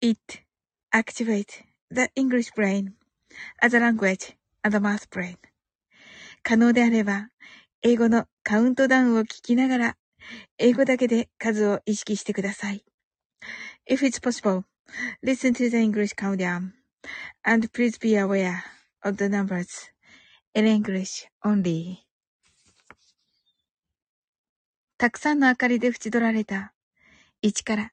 It activates the English brain as a language and a math brain. 可能であれば、英語のカウントダウンを聞きながら、英語だけで数を意識してください。If it's possible, listen to the English countdown and please be aware of the numbers in English only. たくさんの明かりで縁取られた1から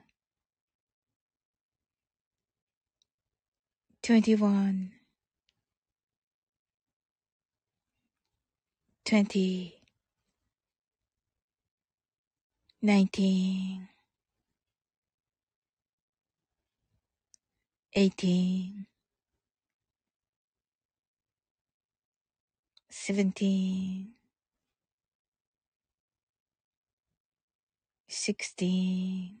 twenty-one, twenty, nineteen, eighteen, seventeen, sixteen.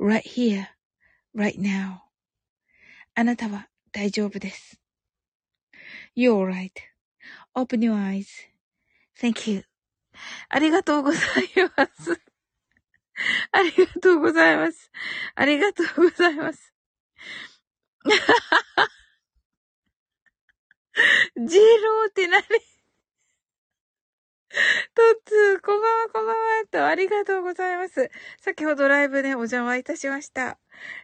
Right here, right now. あなたは大丈夫です。You're right.Open your eyes.Thank you. ありがとうございます。ありがとうございます。ありがとうございます。ジローって何？トッツー、こんばんは、こ、ありがとうございます。先ほどライブでお邪魔いたしました。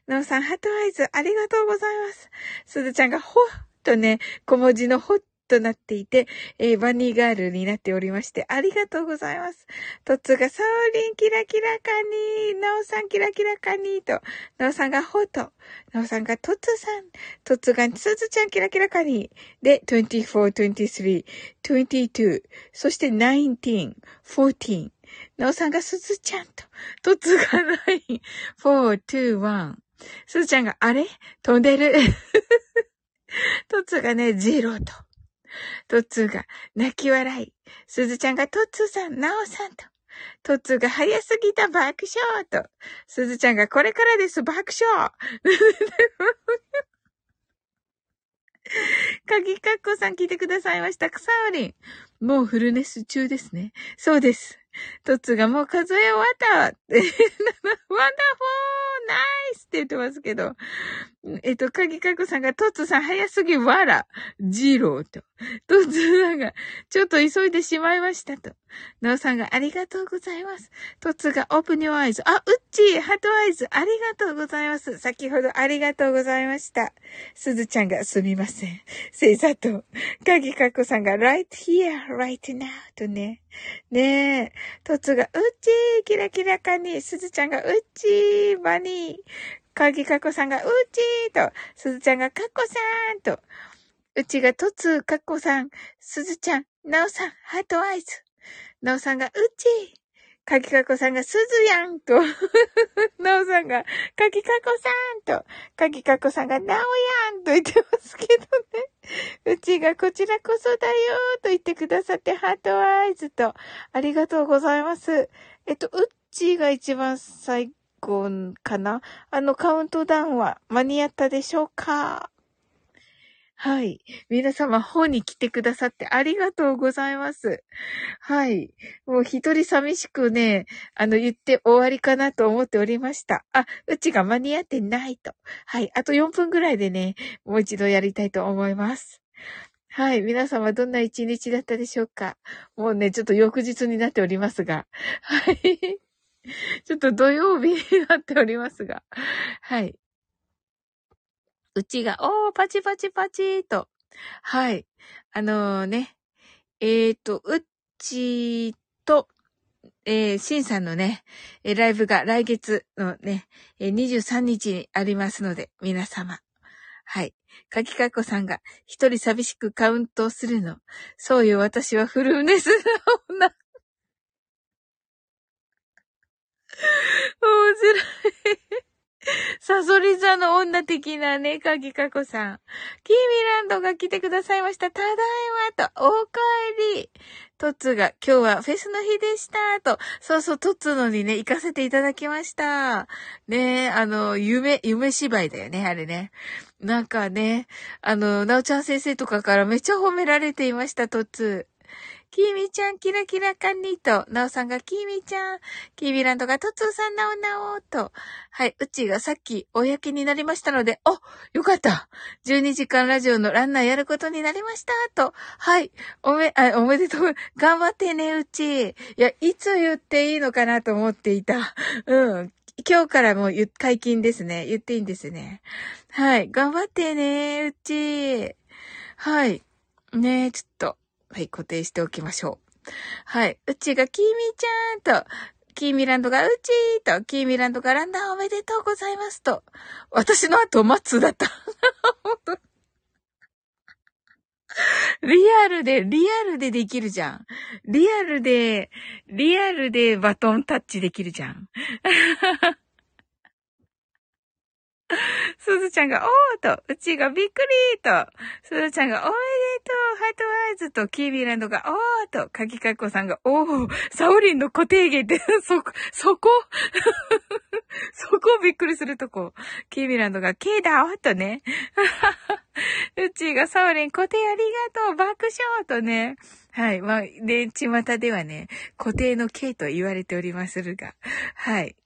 なおさん、ハートアイズ、ありがとうございます。すずちゃんが、ほっとね、小文字のほっとなっていて、えーバニーガールになっておりまして、ありがとうございます。トッツーが、サオリン、キラキラカニー、なおさん、キラキラカニーと、なおさんが、ほっと、なおさんが、トッツさん、トッツが、すずちゃん、キラキラカニー、で、24、23、22、そして19、14、なおさんがすずちゃんと、とつがない。4、2、1。すずちゃんが、あれ？飛んでる。とつがね、ジロと。とつが、泣き笑い。すずちゃんが、とつさん、なおさんと。とつが早すぎた爆笑と。すずちゃんがこれからです爆笑かぎかっこさん聞いてくださいました。くさおりん。もうフルネス中ですね。そうです。トツがもう数え終わった って。ワンダフォーナイスって言ってますけど。えっと、かぎかこさんが、トツさん早すぎわら、ジローと。トツさんが、ちょっと急いでしまいましたと。ノーさんが、ありがとうございます。トツが、オープニューアイズ。あ、うっちー、ハートアイズ、ありがとうございます。先ほどありがとうございました。すずちゃんが、すみません。せいざと。かぎかこさんが、right here, right now とね。ねえ。トツが、うっちー、キラキラかに。すずちゃんが、うっちー、バニー。かぎかこさんが、うちーと、すずちゃんが、かっこさんと、うちが、とつ、かっこさん、すずちゃん、なおさん、ハートアイズ。なおさんが、うちー。かきかこさんが、すずやんと、なおさんが、かきかこさんと、かきかこさんが、なおやんと言ってますけどね。うちが、こちらこそだよと言ってくださって、ハートアイズと、ありがとうございます。えっと、うっちーが一番最後かな？あのカウントダウンは間に合ったでしょうか？はい。皆様、本に来てくださってありがとうございます。はい。もう一人寂しくね、あの、言って終わりかなと思っておりました。あ、うちが間に合ってないと。はい。あと4分ぐらいでね、もう一度やりたいと思います。はい。皆様、どんな一日だったでしょうか？もうね、ちょっと翌日になっておりますが。はい。ちょっと土曜日になっておりますが。はい。うちが、おー、パチパチパチーと。はい。あのー、ね。えーと、うっちーと、えー、シンさんのね、えライブが来月のね、え、23日にありますので、皆様。はい。かきかこさんが一人寂しくカウントするの。そうよ、私はフルネスの女。面白い。サソリ座の女的なね、かぎかこさん。キーミランドが来てくださいました。ただいまと、おかえり。トツが、今日はフェスの日でした。と、そうそう、トツのにね、行かせていただきました。ねあの、夢、夢芝居だよね、あれね。なんかね、あの、なおちゃん先生とかからめっちゃ褒められていました、トツ。きーみちゃん、キラキラカンニと、なおさんがきーみちゃん、きービランドがとつーさんなおなおと、はい、うちがさっき、公になりましたので、およかった12時間ラジオのランナーやることになりましたと、はい、おめ、あ、おめでとう、頑張ってね、うち。いや、いつ言っていいのかなと思っていた。うん。今日からもう解禁ですね。言っていいんですね。はい。頑張ってね、うち。はい。ねちょっと。はい、固定しておきましょう。はい。うちがキーミちゃんと、キーミランドがうちーと、キーミランドがランダーおめでとうございますと。私の後、マッツーだった。リアルで、リアルでできるじゃん。リアルで、リアルでバトンタッチできるじゃん。すずちゃんが、おーと、うちがびっくりと、すずちゃんが、おめでとう、ハートワイズと、キービーランドが、おーと、かきかっこさんが、おー、サオリンの固定芸って、そ、そこ？そこびっくりするとこ。キービーランドが、ケーだーとね。うちが、サオリン固定ありがとう、爆笑とね。はい。まあ、で、巷ではね、固定の K と言われておりまするが。はい。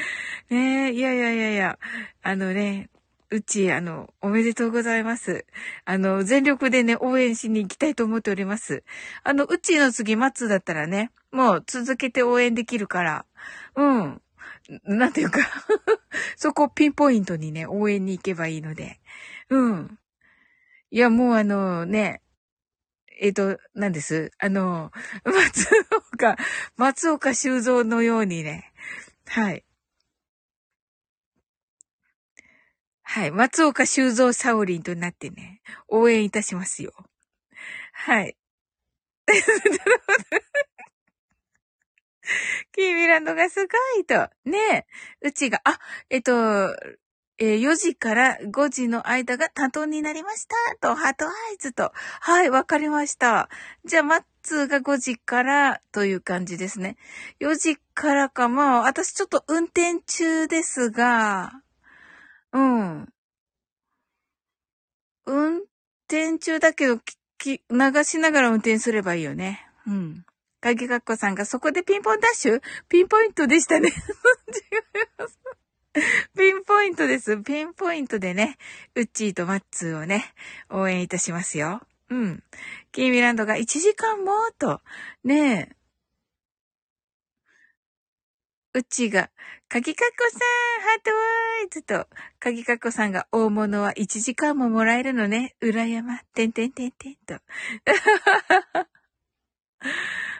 ねえ、いやいやいやいや、あのね、うち、あの、おめでとうございます。あの、全力でね、応援しに行きたいと思っております。あの、うちの次、松だったらね、もう続けて応援できるから、うん。なんていうか そこピンポイントにね、応援に行けばいいので。うん。いや、もうあのね、えっ、ー、と、何です？あの、松岡、松岡修造のようにね、はい。はい。松岡修造サオリンとなってね、応援いたしますよ。はい。ランドがすごいと。ねえ。うちが、あ、えっと、えー、4時から5時の間が担当になりました。と、ハートアイズと。はい、わかりました。じゃあ、マッツーが5時からという感じですね。4時からか、まあ、私ちょっと運転中ですが、うん。運転中だけど、き、流しながら運転すればいいよね。うん。鍵かっこさんがそこでピンポンダッシュ？ピンポイントでしたね。違います。ピンポイントです。ピンポイントでね、ウッチーとマッツーをね、応援いたしますよ。うん。キーミランドが1時間もと、ねえ。うちが、かぎかっこさん、ハートワーイズと、かぎかっこさんが大物は1時間ももらえるのね。裏山、てんてんてんてんと。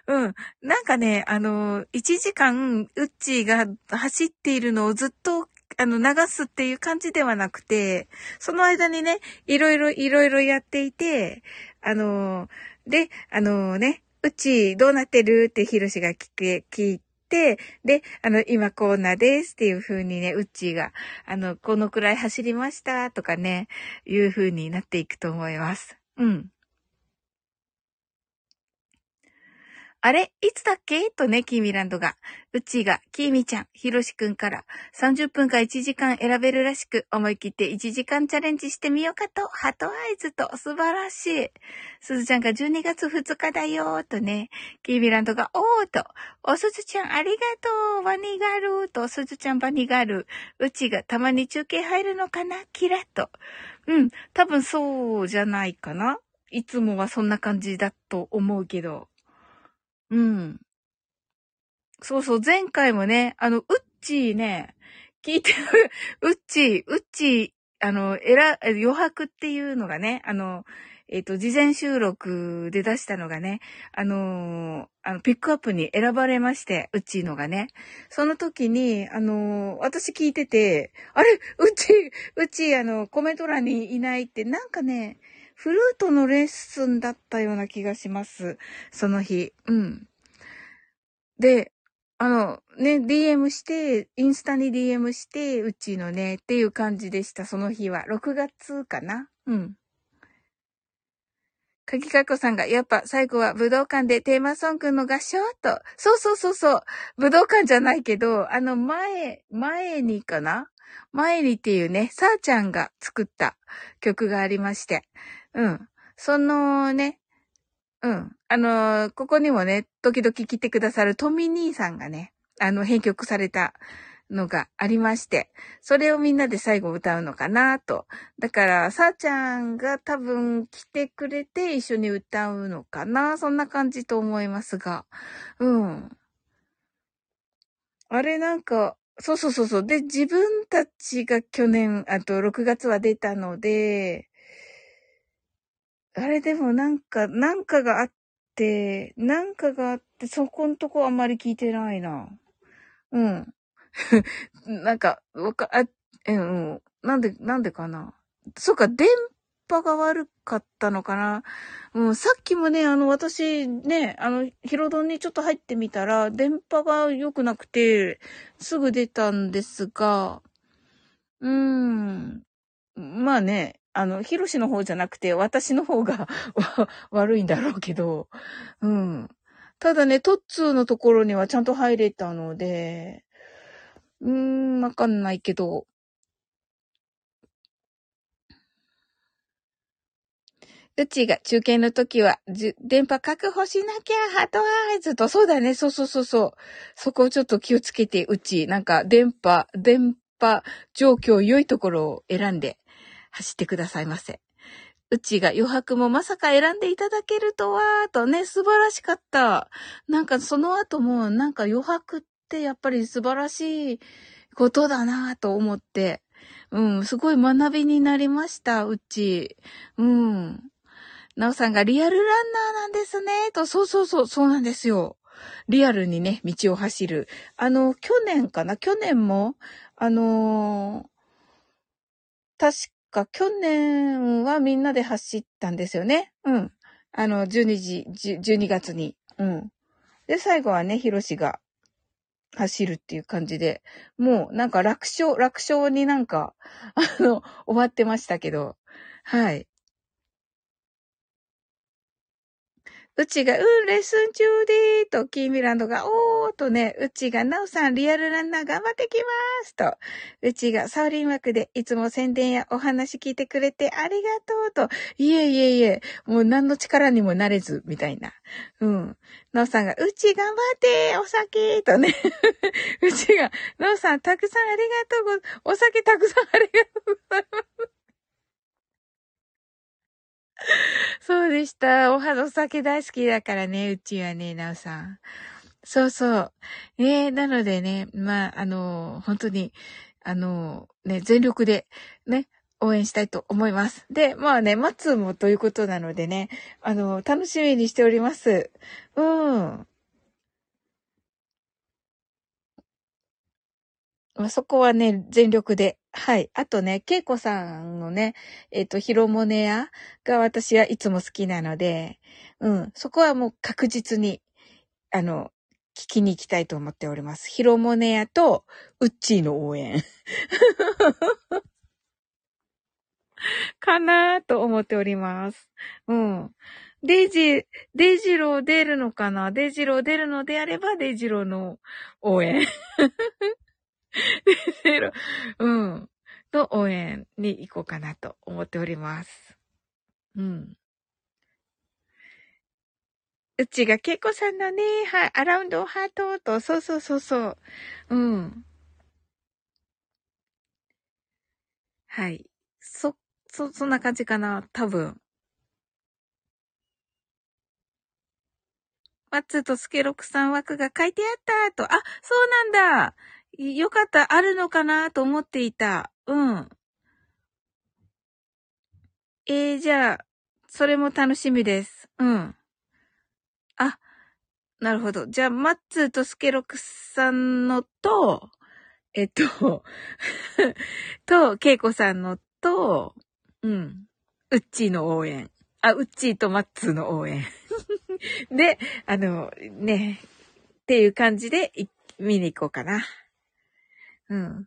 うん。なんかね、あの、1時間、うっちーが走っているのをずっと、あの、流すっていう感じではなくて、その間にね、いろいろ、いろいろやっていて、あの、で、あのね、うち、どうなってる？ってヒロシが聞け、聞い、で、あの、今コーナーですっていう風にね、うっちーが、あの、このくらい走りましたとかね、いう風になっていくと思います。うん。あれいつだっけ？とね、キーミランドが。うちが、キーミちゃん、ヒロシくんから30分か1時間選べるらしく、思い切って1時間チャレンジしてみようかと、ハトアイズと、素晴らしい。すずちゃんが12月2日だよとね、キーミランドが、おーと、おすずちゃんありがとう、バニガールと、すずちゃんバニガール。うちがたまに中継入るのかな？キラと。うん、多分そうじゃないかな。いつもはそんな感じだと思うけど。うん。そうそう、前回もね、あの、うっちーね、聞いてる、うっちー、うっちー、あの、えら、余白っていうのがね、あの、えっ、ー、と、事前収録で出したのがね、あのー、あの、ピックアップに選ばれまして、うっちーのがね。その時に、あのー、私聞いてて、あれ、うっちー、うっちー、あの、コメント欄にいないって、なんかね、フルートのレッスンだったような気がします。その日。うん。で、あの、ね、DM して、インスタに DM して、うちのね、っていう感じでした、その日は。6月かなうん。かぎかこさんが、やっぱ最後は武道館でテーマソングの合唱？と。そうそうそうそう。武道館じゃないけど、あの前、前にかな？前にっていうね、さーちゃんが作った曲がありまして。うん。そのね、うん。あのー、ここにもね、時々来てくださるトミ兄さんがね、あの、編曲されたのがありまして、それをみんなで最後歌うのかなと。だから、さーちゃんが多分来てくれて一緒に歌うのかなそんな感じと思いますが。うん。あれなんか、そうそうそうそう。で、自分たちが去年、あと6月は出たので、あれでもなんか、なんかがあって、なんかがあって、そこんとこあんまり聞いてないな。うん。なんか、わか、あ、うん、なんで、なんでかな。そっか、電波が悪かったのかな。うん、さっきもね、あの、私ね、あの、ヒロドンにちょっと入ってみたら、電波が良くなくて、すぐ出たんですが、うーん。まあね、あの、ヒロシの方じゃなくて、私の方が 悪いんだろうけど、うん。ただね、トッツーのところにはちゃんと入れたので、うーん、わかんないけど、うちが中継の時は、電波確保しなきゃ、ハートアイズと、そうだね、そうそうそうそう。そこをちょっと気をつけて、うち、なんか、電波、電波状況良いところを選んで、走ってくださいませ。うちが余白もまさか選んでいただけるとは、とね、素晴らしかった。なんかその後も、なんか余白ってやっぱり素晴らしいことだなと思って、うん、すごい学びになりました、うち。うん。なおさんがリアルランナーなんですね、と、そうそうそう、そうなんですよ。リアルにね、道を走る。あの、去年かな？去年も、あのー、確か、去年はみんなで走ったんですよね。うん。あの、12時、12月に。うん。で、最後はね、ヒロシが走るっていう感じで、もうなんか楽勝、楽勝になんか、あの、終わってましたけど、はい。うちが、うん、レッスン中でーと、キーミランドが、おーとね、うちが、なおさん、リアルランナー頑張ってきますと、うちが、サウリン枠で、いつも宣伝やお話聞いてくれてありがとうと、いえいえいえ、もう何の力にもなれず、みたいな。うん。なおさんが、うち頑張ってお酒とね。うちが、なおさん、たくさんありがとうご、お酒たくさんありがとうございます。そうでした。おは、お酒大好きだからね、うちはね、なおさん。そうそう。え、なのでね、まあ、あの、本当に、あの、ね、全力で、ね、応援したいと思います。で、まあね、松もということなのでね、あの、楽しみにしております。うん。まあ、そこはね、全力で。はい。あとね、ケイコさんのね、えっ、ー、と、ヒロモネアが私はいつも好きなので、うん。そこはもう確実に、あの、聞きに行きたいと思っております。ヒロモネアと、ウッチーの応援。かなと思っております。うん。デイジ、デイジロー出るのかな？デイジロー出るのであれば、デイジローの応援。ゼロ、うん。と応援に行こうかなと思っております。うん。うちがけいこさんのね、はい、アラウンドハートと、そうそうそうそう。うん。はい。そ、そ、そんな感じかな、多分。マッツーとスケロクさん枠が書いてあったと。あ、そうなんだ。よかった、あるのかなと思っていた。うん。えー、じゃあ、それも楽しみです。うん。あ、なるほど。じゃあ、マッツーとスケロクさんのと、えっと、と、ケイコさんのと、うん。ウッチーの応援。あ、ウッチーとマッツーの応援。で、あの、ね、っていう感じで見に行こうかな。うん。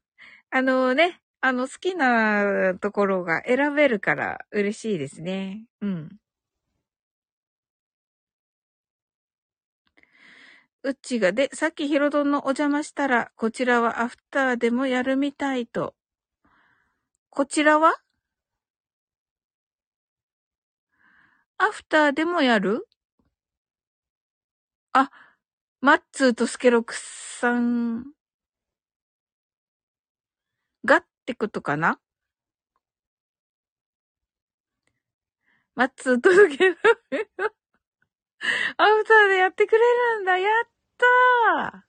あのね、あの好きなところが選べるから嬉しいですね。うん。うちが、で、さっきヒロドンのお邪魔したら、こちらはアフターでもやるみたいと。こちらは？アフターでもやる？あ、マッツーとスケロクさんがってことかな？マッツー届ける。アウターでやってくれるんだ。やった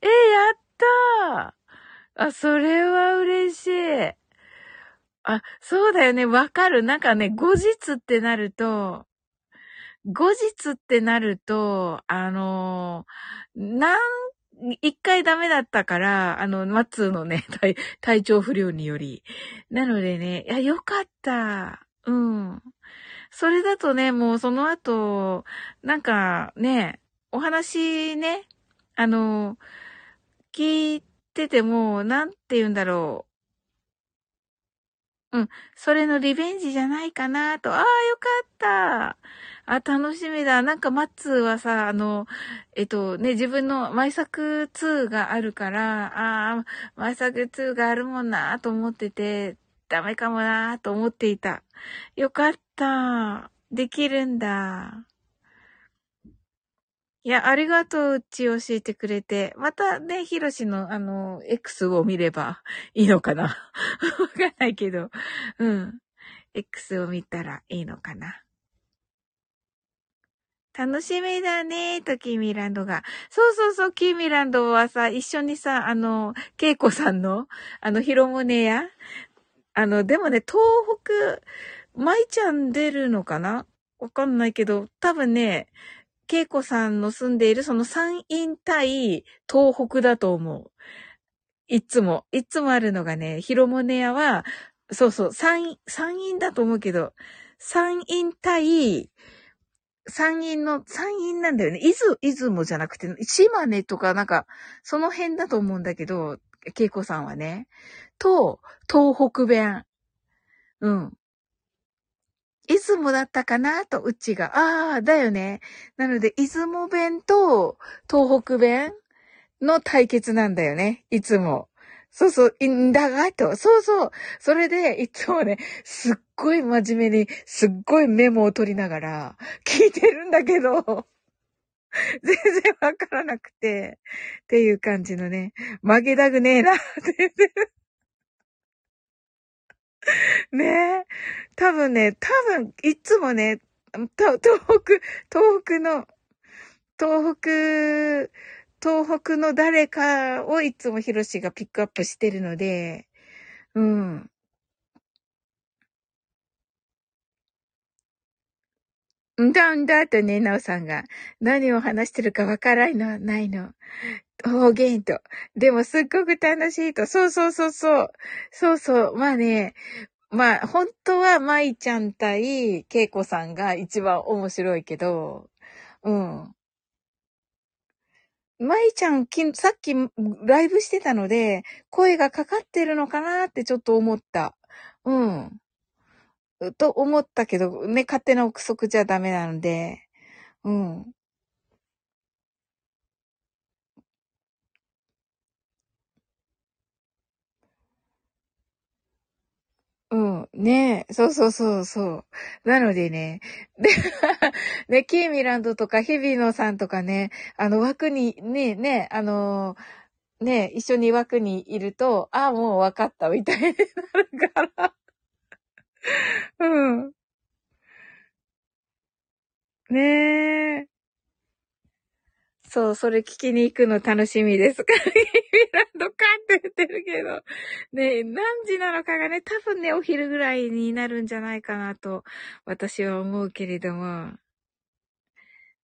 ーえやったーあ、それは嬉しい。あ、そうだよね。わかる。なんかね、後日ってなると、後日ってなると、あのー、なん一回ダメだったから、あの、マッツーのね、体、体調不良により。なのでね、いや、よかった。うん。それだとね、もうその後、なんかね、お話ね、あの、聞いてても、なんて言うんだろう。うん。それのリベンジじゃないかなと。ああ、よかった。あ、楽しみだ。なんか、マッツーはさ、あの、えっとね、自分のマイ作2があるから、ああ、マイ作2があるもんなと思ってて、ダメかもなと思っていた。よかった。できるんだ。いや、ありがとう、うち教えてくれて。またね、ヒロシの、あの、X を見ればいいのかなわかんないけど。うん。X を見たらいいのかな。楽しみだねと、キーミランドが。そうそうそう、キーミランドはさ、一緒にさ、あの、ケイコさんの、あの、ヒロモネや、あの、でもね、東北、舞ちゃん出るのかな？わかんないけど、多分ね、ケイコさんの住んでいるその山陰対東北だと思う。いつも、いつもあるのがね、ヒロモネアは、そうそう、山陰、山陰だと思うけど、山陰対山陰の、山陰なんだよね。伊豆、出雲じゃなくて、島根とかなんか、その辺だと思うんだけど、恵子さんはね。と、東北弁。うん。出雲だったかなと、うちが。ああ、だよね。なので、出雲弁と東北弁の対決なんだよね。いつも。そうそう、いんだがと。そうそう。それで、いつもね、すっごい真面目に、すっごいメモを取りながら、聞いてるんだけど、全然わからなくて、っていう感じのね、負けたくねえな、って言ってる。ねえ。多分ね、多分、いつもね、東北、東北の、東北、東北の誰かをいつもヒロシがピックアップしてるので、うん。んだんだとね、なおさんが。何を話してるかわからないの、ないの。方言と。でもすっごく楽しいと。そうそうそうそう。そうそう。まあね、まあ、本当は舞ちゃん対恵子さんが一番面白いけど、うん。舞ちゃん、さっきライブしてたので、声がかかってるのかなってちょっと思った。うん。と思ったけど、ね、勝手な憶測じゃダメなので、うん。うん。ねえ。そうそうそうそう。なのでね。で、ね、キーミランドとか日比野さんとかね、あの枠に、ね、ね、あのね、一緒に枠にいると、ああ、もう分かったみたいになるから。うん。ねえ。そう、それ聞きに行くの楽しみです。ミランドかって言ってるけど。ね何時なのかがね、多分ね、お昼ぐらいになるんじゃないかなと、私は思うけれども。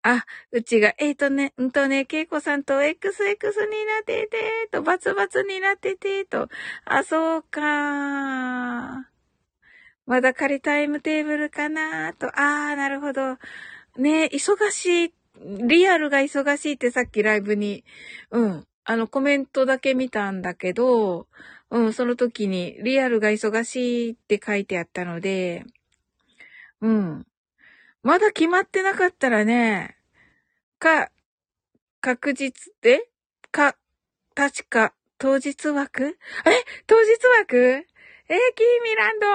あ、うちが、えっ、ー、とね、うんとね、ケイコさんと XX になってて、と、バツバツになってて、と、あ、そうかまだ仮タイムテーブルかなと、あー、なるほど。ね忙しいリアルが忙しいってさっきライブに、うん、あのコメントだけ見たんだけど、うん、その時にリアルが忙しいって書いてあったので、うん。まだ決まってなかったらね、か、確実で、か、確か、当日枠？え？当日枠？えー、キーミランド！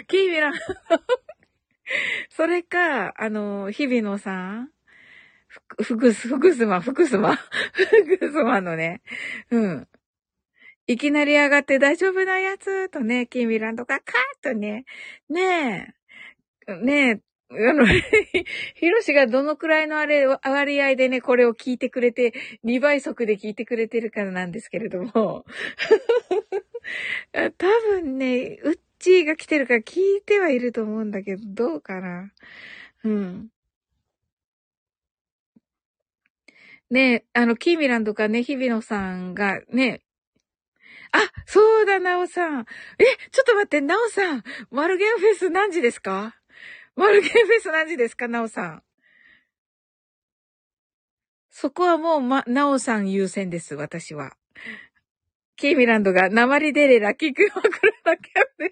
キーミランド。それか、あの、日比野さんふ、ふぐす、ふぐすま、ふぐすま、ふぐすまのね、うん。いきなり上がって大丈夫なやつ？とね、キーミランドがカーッとね、ねえ、ねえ、あの、ヒロシがどのくらいのあれ、割合でね、これを聞いてくれて、2倍速で聞いてくれてるからなんですけれども。多分ね、うっちーが来てるから聞いてはいると思うんだけど、どうかな？うん。ねえ、あの、キーミランとかね、日比野さんがね、あ、そうだ、なおさん。え、ちょっと待って、なおさん。マルゲンフェス何時ですか？マルゲンフェス何時ですか、なおさん？そこはもう、ま、なおさん優先です、私は。キーミランドが、鉛デレラ、キックマクラキャブ。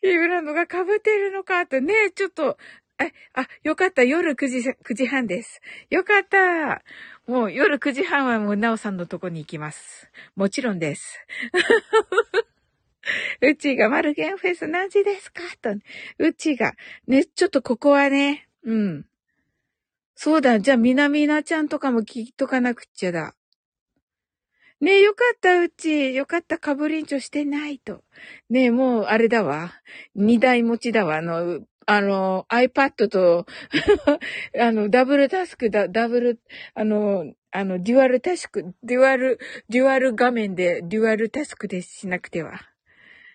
キーミランドが被ってるのかってね、ちょっと、あ、あ、よかった。夜9時、9時半です。よかった。もう夜9時半はもうなおさんのとこに行きます。もちろんです。うちがマルゲンフェス何時ですかと、うちが。ね、ちょっとここはね、うん。そうだ。じゃあ、みなみなちゃんとかも聞いとかなくっちゃだ。ねえ、よかった、うち。よかった、かぶりんちょしてないと。ねえ、もう、あれだわ。二台持ちだわ。あの、あの、iPad と あの、ダブルタスクだ、ダブル、あの、あの、デュアルタスク、デュアル、デュアル画面で、デュアルタスクでしなくては。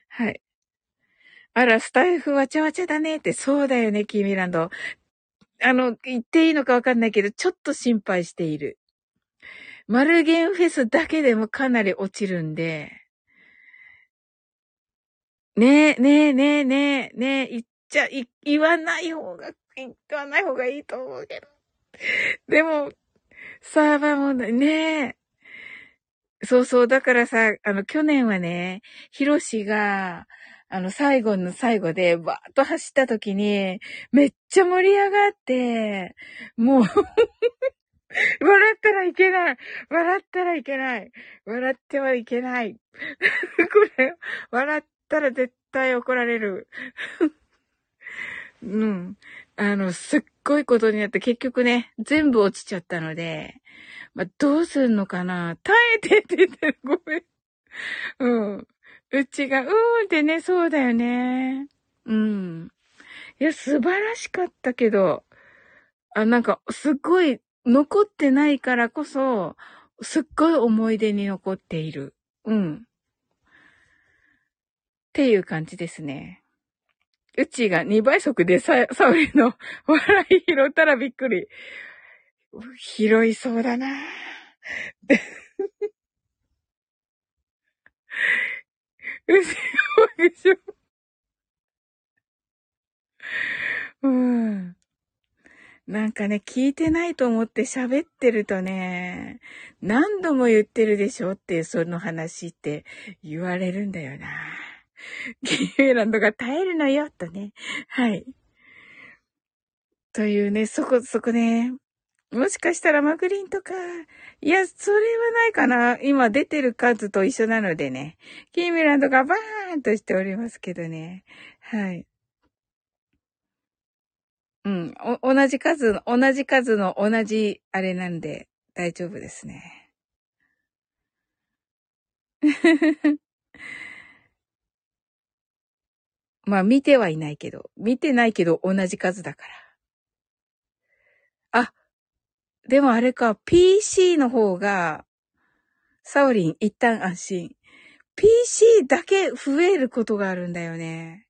はい。あら、スタイフわちゃわちゃだねって、そうだよね、キーミランド。あの、言っていいのかわかんないけど、ちょっと心配している。マルゲンフェスだけでもかなり落ちるんで、ねえ、ねえ、ねえ、ねえ、ねえ、言っちゃい、言わない方が、言わない方がいいと思うけど。でも、サーバー問題ねそうそう、だからさ、あの、去年はね、ヒロシが、あの、最後の最後で、バーッと走った時に、めっちゃ盛り上がって、もう 笑ったらいけない。笑ったらいけない。笑ってはいけない。これ、笑ったら絶対怒られる。うん。あの、すっごいことになって結局ね、全部落ちちゃったので、まあ、どうすんのかな耐えてって言ってる。ごめん。うん。うちが、うーんってね、そうだよね。うん。いや、素晴らしかったけど、あ、なんか、すっごい残ってないからこそ、すっごい思い出に残っている。うん。っていう感じですね。うちが2倍速でさ、サウリの 笑い拾ったらびっくり。拾いそうだな うしよ、うしよ。うん。なんかね、聞いてないと思って喋ってるとね、何度も言ってるでしょっていうその話って言われるんだよな。キーメランドが耐えるのよ、とね。はい。というね、そこ、そこね。もしかしたらマグリンとか、いや、それはないかな。今出てる数と一緒なのでね。キーメランドがバーンとしておりますけどね。はい。うん。同じ数、同じ数の同じあれなんで大丈夫ですね。まあ見てはいないけど、見てないけど同じ数だから。あ、でもあれか、PC の方が、サオリン一旦安心。PC だけ増えることがあるんだよね。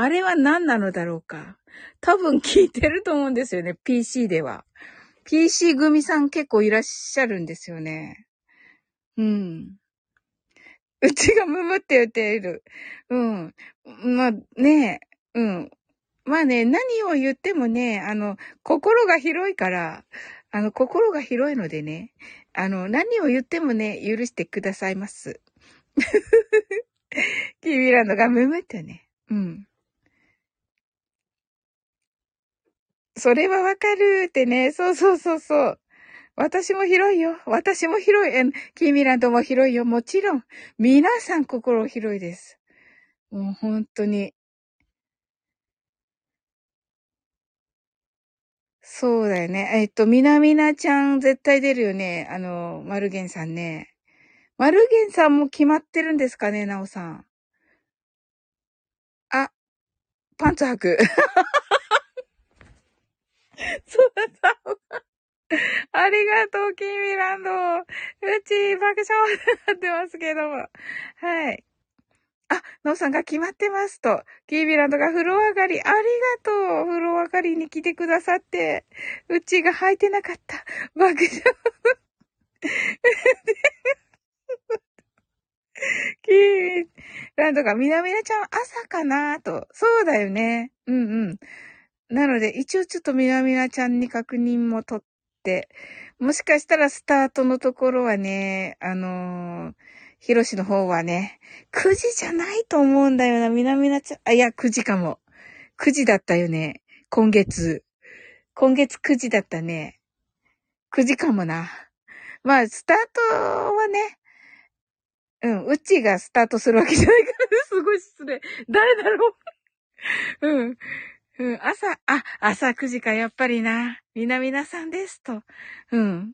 あれは何なのだろうか？多分聞いてると思うんですよね、PC では。PC 組さん結構いらっしゃるんですよね。うん。うちがムムって言っている。うん。まあねうん。まあね、何を言ってもね、あの、心が広いから、あの、心が広いのでね、あの、何を言ってもね、許してくださいます。キーミランドがムムってね。うん。それはわかるってね。そうそうそうそう。私も広いよ。私も広い。え、キーミランドも広いよ。もちろん。皆さん心広いです。もう本当に。そうだよね。えっと、みなみなちゃん絶対出るよね。あの、マルゲンさんね。マルゲンさんも決まってるんですかね、なおさん。あ、パンツ履く。そうだったありがとう、キーミランド。うち、爆笑になってますけども。はい。あ、ノーさんが決まってますと。キービランドが風呂上がり、ありがとう。風呂上がりに来てくださって。うちが履いてなかった。爆笑。キーランドが、みなみなちゃん朝かなと。そうだよね。うんうん。なので、一応ちょっとみなみなちゃんに確認も取って、もしかしたらスタートのところはね、あのー、ひろしの方はね、9時じゃないと思うんだよな、みなみなちゃん。あ、いや、9時かも。9時だったよね。今月。今月9時だったね。9時かもな。まあ、スタートはね、うん、うちがスタートするわけじゃないからね。すごい失礼。誰だろううん。うん、朝、あ、朝9時か、やっぱりな。みなみなさんですと。うん。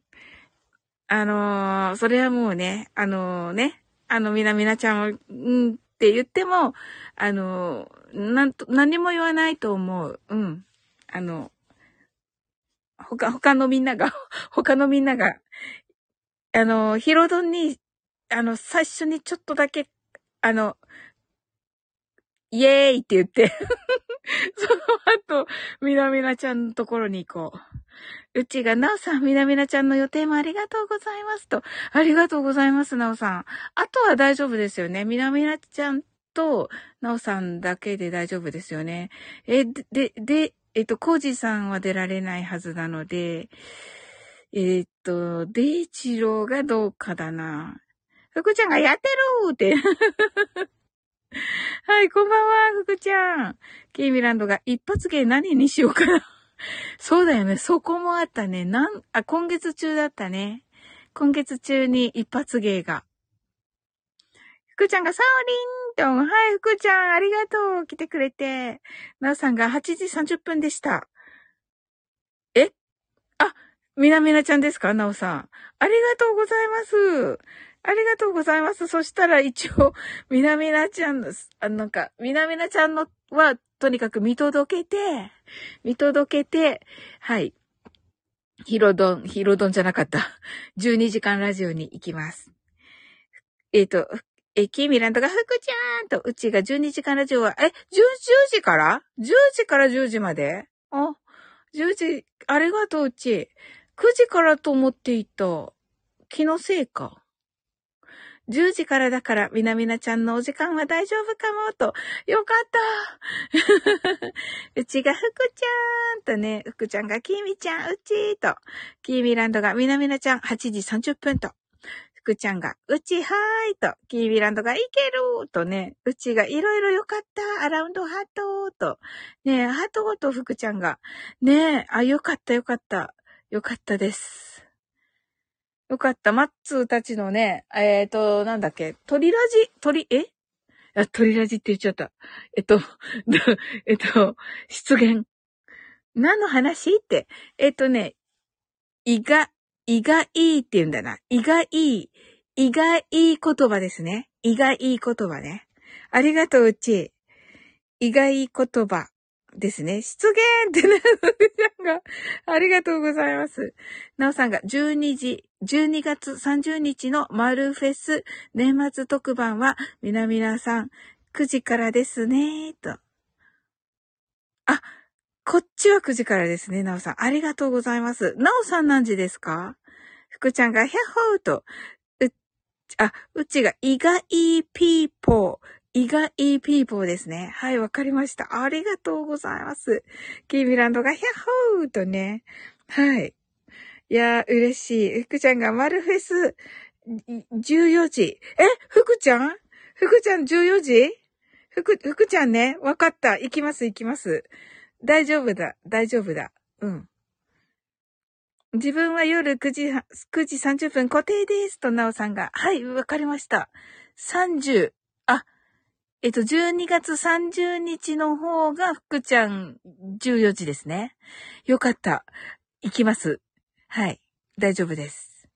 あのー、それはもうね、あのー、ね、あの、みなみなちゃんを、うんって言っても、あのー、なんと、何も言わないと思う。うん。あの、他、他のみんなが、他のみんなが、あの、ヒロドンに、あの、最初にちょっとだけ、あの、イエーイって言って その後、みなみなちゃんのところに行こう。うちが、なおさん、みなみなちゃんの予定もありがとうございますと。ありがとうございます、なおさん。あとは大丈夫ですよね。みなみなちゃんと、なおさんだけで大丈夫ですよね。え、で、で、えっと、コージさんは出られないはずなので、えっと、デイチローがどうかだな。福ちゃんがやってるって。はい、こんばんは、福ちゃん。ケイミランドが一発芸何にしようかな。そうだよね。そこもあったね。なん、あ、今月中だったね。今月中に一発芸が。福ちゃんがサーリンと、はい、福ちゃん、ありがとう。来てくれて。なおさんが8時30分でした。え？あ、みなみなちゃんですか？なおさん。ありがとうございます。ありがとうございます。そしたら一応、みなみなちゃんの、あなんか、みなみなちゃんのは、とにかく見届けて、見届けて、はい。ヒロドン、ヒロドンじゃなかった。12時間ラジオに行きます。えっ、ー、と、え、キーミランドが、福ちゃんと、うちが12時間ラジオは、え、10, 10時から ?10 時から10時まで？あ、10時、ありがとう、うち。9時からと思っていた。気のせいか。10時からだから、みなみなちゃんのお時間は大丈夫かも、と。よかった。うちが福ちゃんとね、福ちゃんがきみちゃん、うちと。きみランドがみなみなちゃん8時30分と。福ちゃんが、うちはーいと。キービランドがいけるとね、うちがいろいろよかった。アラウンドハートと。ねハートごと福ちゃんが。ねあ、よかったよかった。よかったです。よかった。マッツーたちのね、えっ、ー、と、なんだっけ、鳥ラジ、鳥、え？あ、鳥ラジって言っちゃった。えっと、えっと、出現。何の話？って。えっとね、意外、意外って言うんだな。意外、意外言葉ですね。意外言葉ね。ありがとう、うち。意外言葉。ですね。出現ってな、さんが、ありがとうございます。なおさんが12時、12月30日のマルフェス年末特番は、みなみなさん9時からですね、と。あ、こっちは9時からですね、なおさん。ありがとうございます。なおさん何時ですか？福ちゃんが、ヒャッホーと、う、あ、うちが、意外ピーポー、意外ピーポーですね。はい、わかりました。ありがとうございます。キーミランドがヒャッホーとね。はい。いやー、嬉しい。福ちゃんがマルフェス14時。え福ちゃん？福ちゃん14時？福、福ちゃんね。わかった。行きます、行きます。大丈夫だ。大丈夫だ。うん。自分は夜9時、9時30分固定です。と、なおさんが。はい、わかりました。30、えっと、12月30日の方が福ちゃん14時ですね。よかった。行きます。はい。大丈夫です。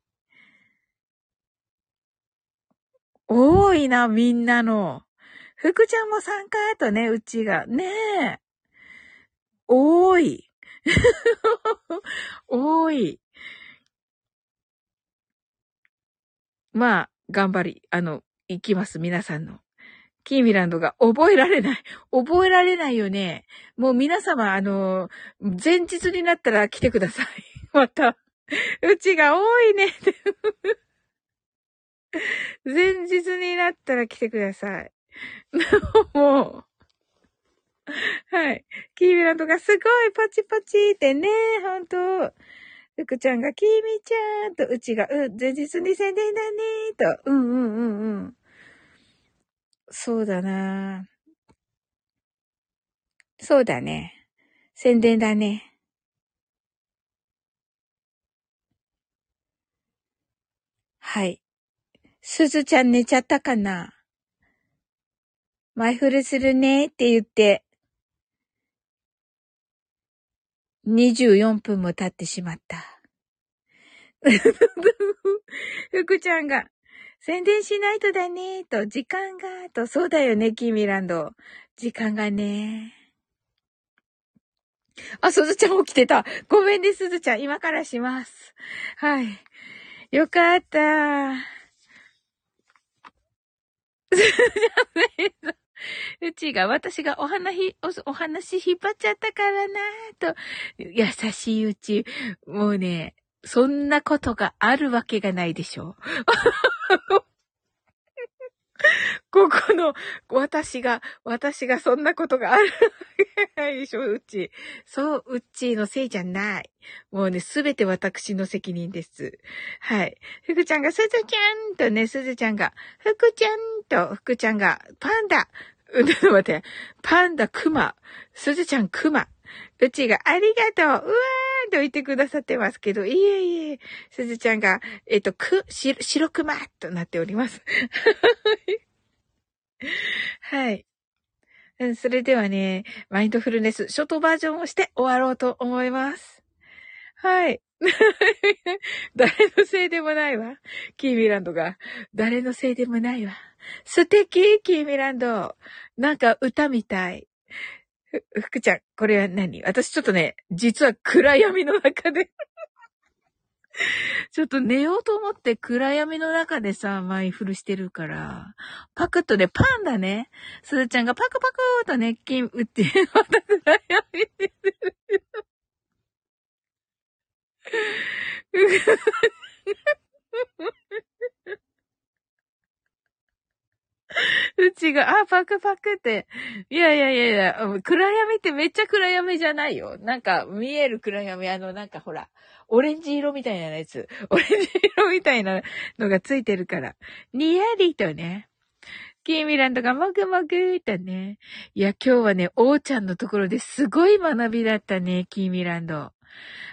多いな、みんなの。福ちゃんも参加とね、うちが。ねえ。多い。多い。まあ、頑張り、あの、行きます、皆さんの。キーミランドが覚えられない。覚えられないよね。もう皆様、あの、前日になったら来てください。また。うちが多いね。前日になったら来てください。もう。はい。キーミランドがすごいパチパチってね、ほんと。福ちゃんが、キーミちゃんと、うちが、うん、前日に宣伝だねと。うんうんうんうん。そうだなそうだね。宣伝だね。はい。すずちゃん寝ちゃったかな？マイフルするねって言って、24分も経ってしまった。福ちゃんが、宣伝しないとだね、と、時間が、と、そうだよね、キーミランド。時間がね。あ、すずちゃん起きてた。ごめんね、すずちゃん。今からします。はい。よかった。うちが、私がお話、お話引っ張っちゃったからなと。優しいうち。もうね、そんなことがあるわけがないでしょう。ここの、私が、私がそんなことがあるわけないでしょ、うち。そう、うちのせいじゃない。もうね、すべて私の責任です。はい。ふくちゃんが、すずちゃんとね、すずちゃんが、ふくちゃんと、ふくちゃんが、パンダ。うん、待って。パンダ、クマ。すずちゃん、クマ。うちが、ありがとううわーと言ってくださってますけど、いえいえ、すずちゃんが、えっ、と、く、し、白くまとなっております。はい。それではね、マインドフルネス、ショートバージョンをして終わろうと思います。はい。誰のせいでもないわ。キーミランドが。誰のせいでもないわ。素敵、キーミランド。なんか歌みたい。ふ、福ちゃん、これは何？私ちょっとね、実は暗闇の中で。ちょっと寝ようと思って暗闇の中でさ、マイフルしてるから、パクッとね、パンだね。すずちゃんがパクパクーと熱気打って、また暗闇で 違う、あ、パクパクって。いやいやいやいや、暗闇ってめっちゃ暗闇じゃないよ。なんか、見える暗闇、あの、なんかほら、オレンジ色みたいなやつ。オレンジ色みたいなのがついてるから。にやりとね。キーミランドがもぐもぐーとね。いや、今日はね、おーちゃんのところですごい学びだったね、キーミランド。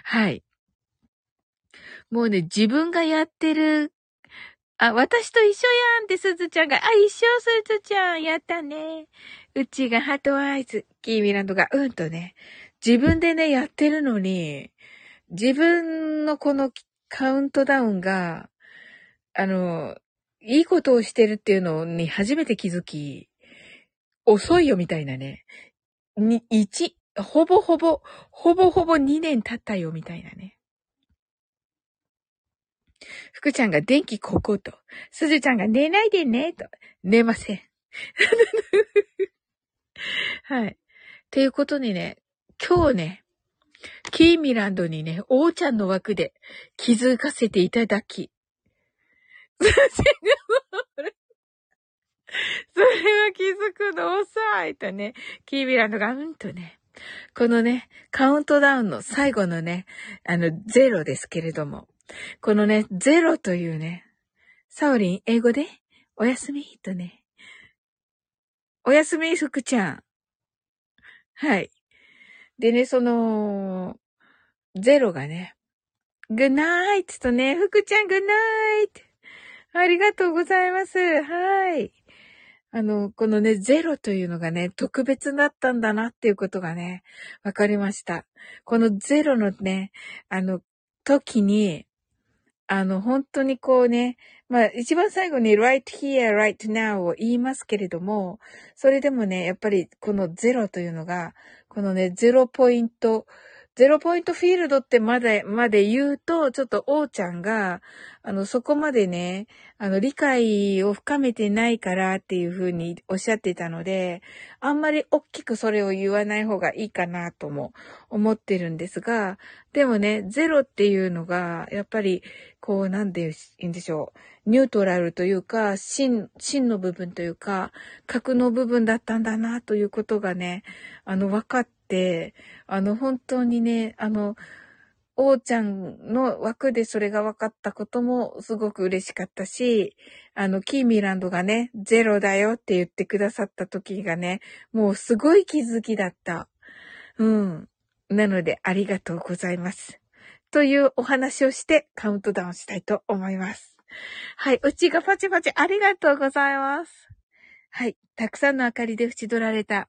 はい。もうね、自分がやってるあ、私と一緒やんってすずちゃんが、あ、一緒すずちゃん、やったね。うちが heart eyes、キーミランドが、うんとね、自分でね、やってるのに、自分のこのカウントダウンが、あの、いいことをしてるっていうのに初めて気づき、遅いよみたいなね。に、1、ほぼほぼ、ほぼほぼ2年経ったよみたいなね。福ちゃんが電気ここと。すずちゃんが寝ないでね、と。寝ません。はい。ということにね、今日ね、キーミランドにね、おーちゃんの枠で気づかせていただき。それは気づくの遅いとね、キーミランドがうんとね、このね、カウントダウンの最後のね、あの、ゼロですけれども、このね、ゼロというね、サオリン、英語で、おやすみとね、おやすみ、福ちゃん。はい。でね、その、ゼロがね、グッナイトとね、福ちゃんグッナイト。ありがとうございます。はい。あの、このね、ゼロというのがね、特別だったんだなっていうことがね、わかりました。このゼロのね、あの、時に、あの、本当にこうね、まあ、一番最後に right here, right now を言いますけれども、それでもね、やっぱりこのゼロというのが、このね、ゼロポイント、ゼロポイントフィールドってまで、まで言うと、ちょっと王ちゃんが、あの、そこまでね、あの、理解を深めてないからっていうふうにおっしゃってたので、あんまり大きくそれを言わない方がいいかなとも思ってるんですが、でもね、ゼロっていうのが、やっぱり、こう、なんで言うんでしょう。ニュートラルというか、真、真の部分というか、核の部分だったんだなということがね、あの、分かって、あの、本当にね、あの、王ちゃんの枠でそれが分かったこともすごく嬉しかったし、あの、キーミランドがね、ゼロだよって言ってくださった時がね、もうすごい気づきだった。うん。なので、ありがとうございます。というお話をしてカウントダウンしたいと思います。はい。うちがパチパチありがとうございます。はい。たくさんの明かりで縁取られた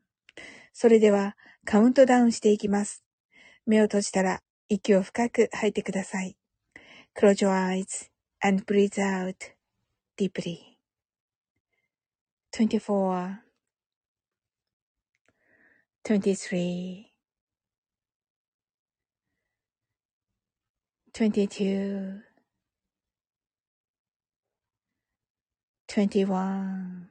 それではカウントダウンしていきます。目を閉じたら息を深く吐いてください。Close your eyes and breathe out deeply. 24 23 22 21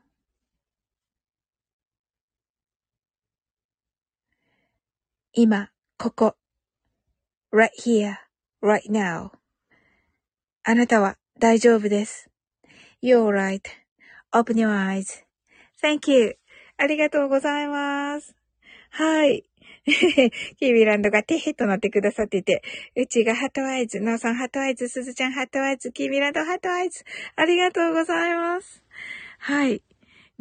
今、ここ。right here, right now. あなたは大丈夫です。You're right.Open your eyes.Thank you. ありがとうございます。はい。キーミランドがテヘとなってくださってて、うちが heart eyes、ノーさん heart eyes、すずちゃん heart eyes、キーミランド heart eyes、ありがとうございます。はい。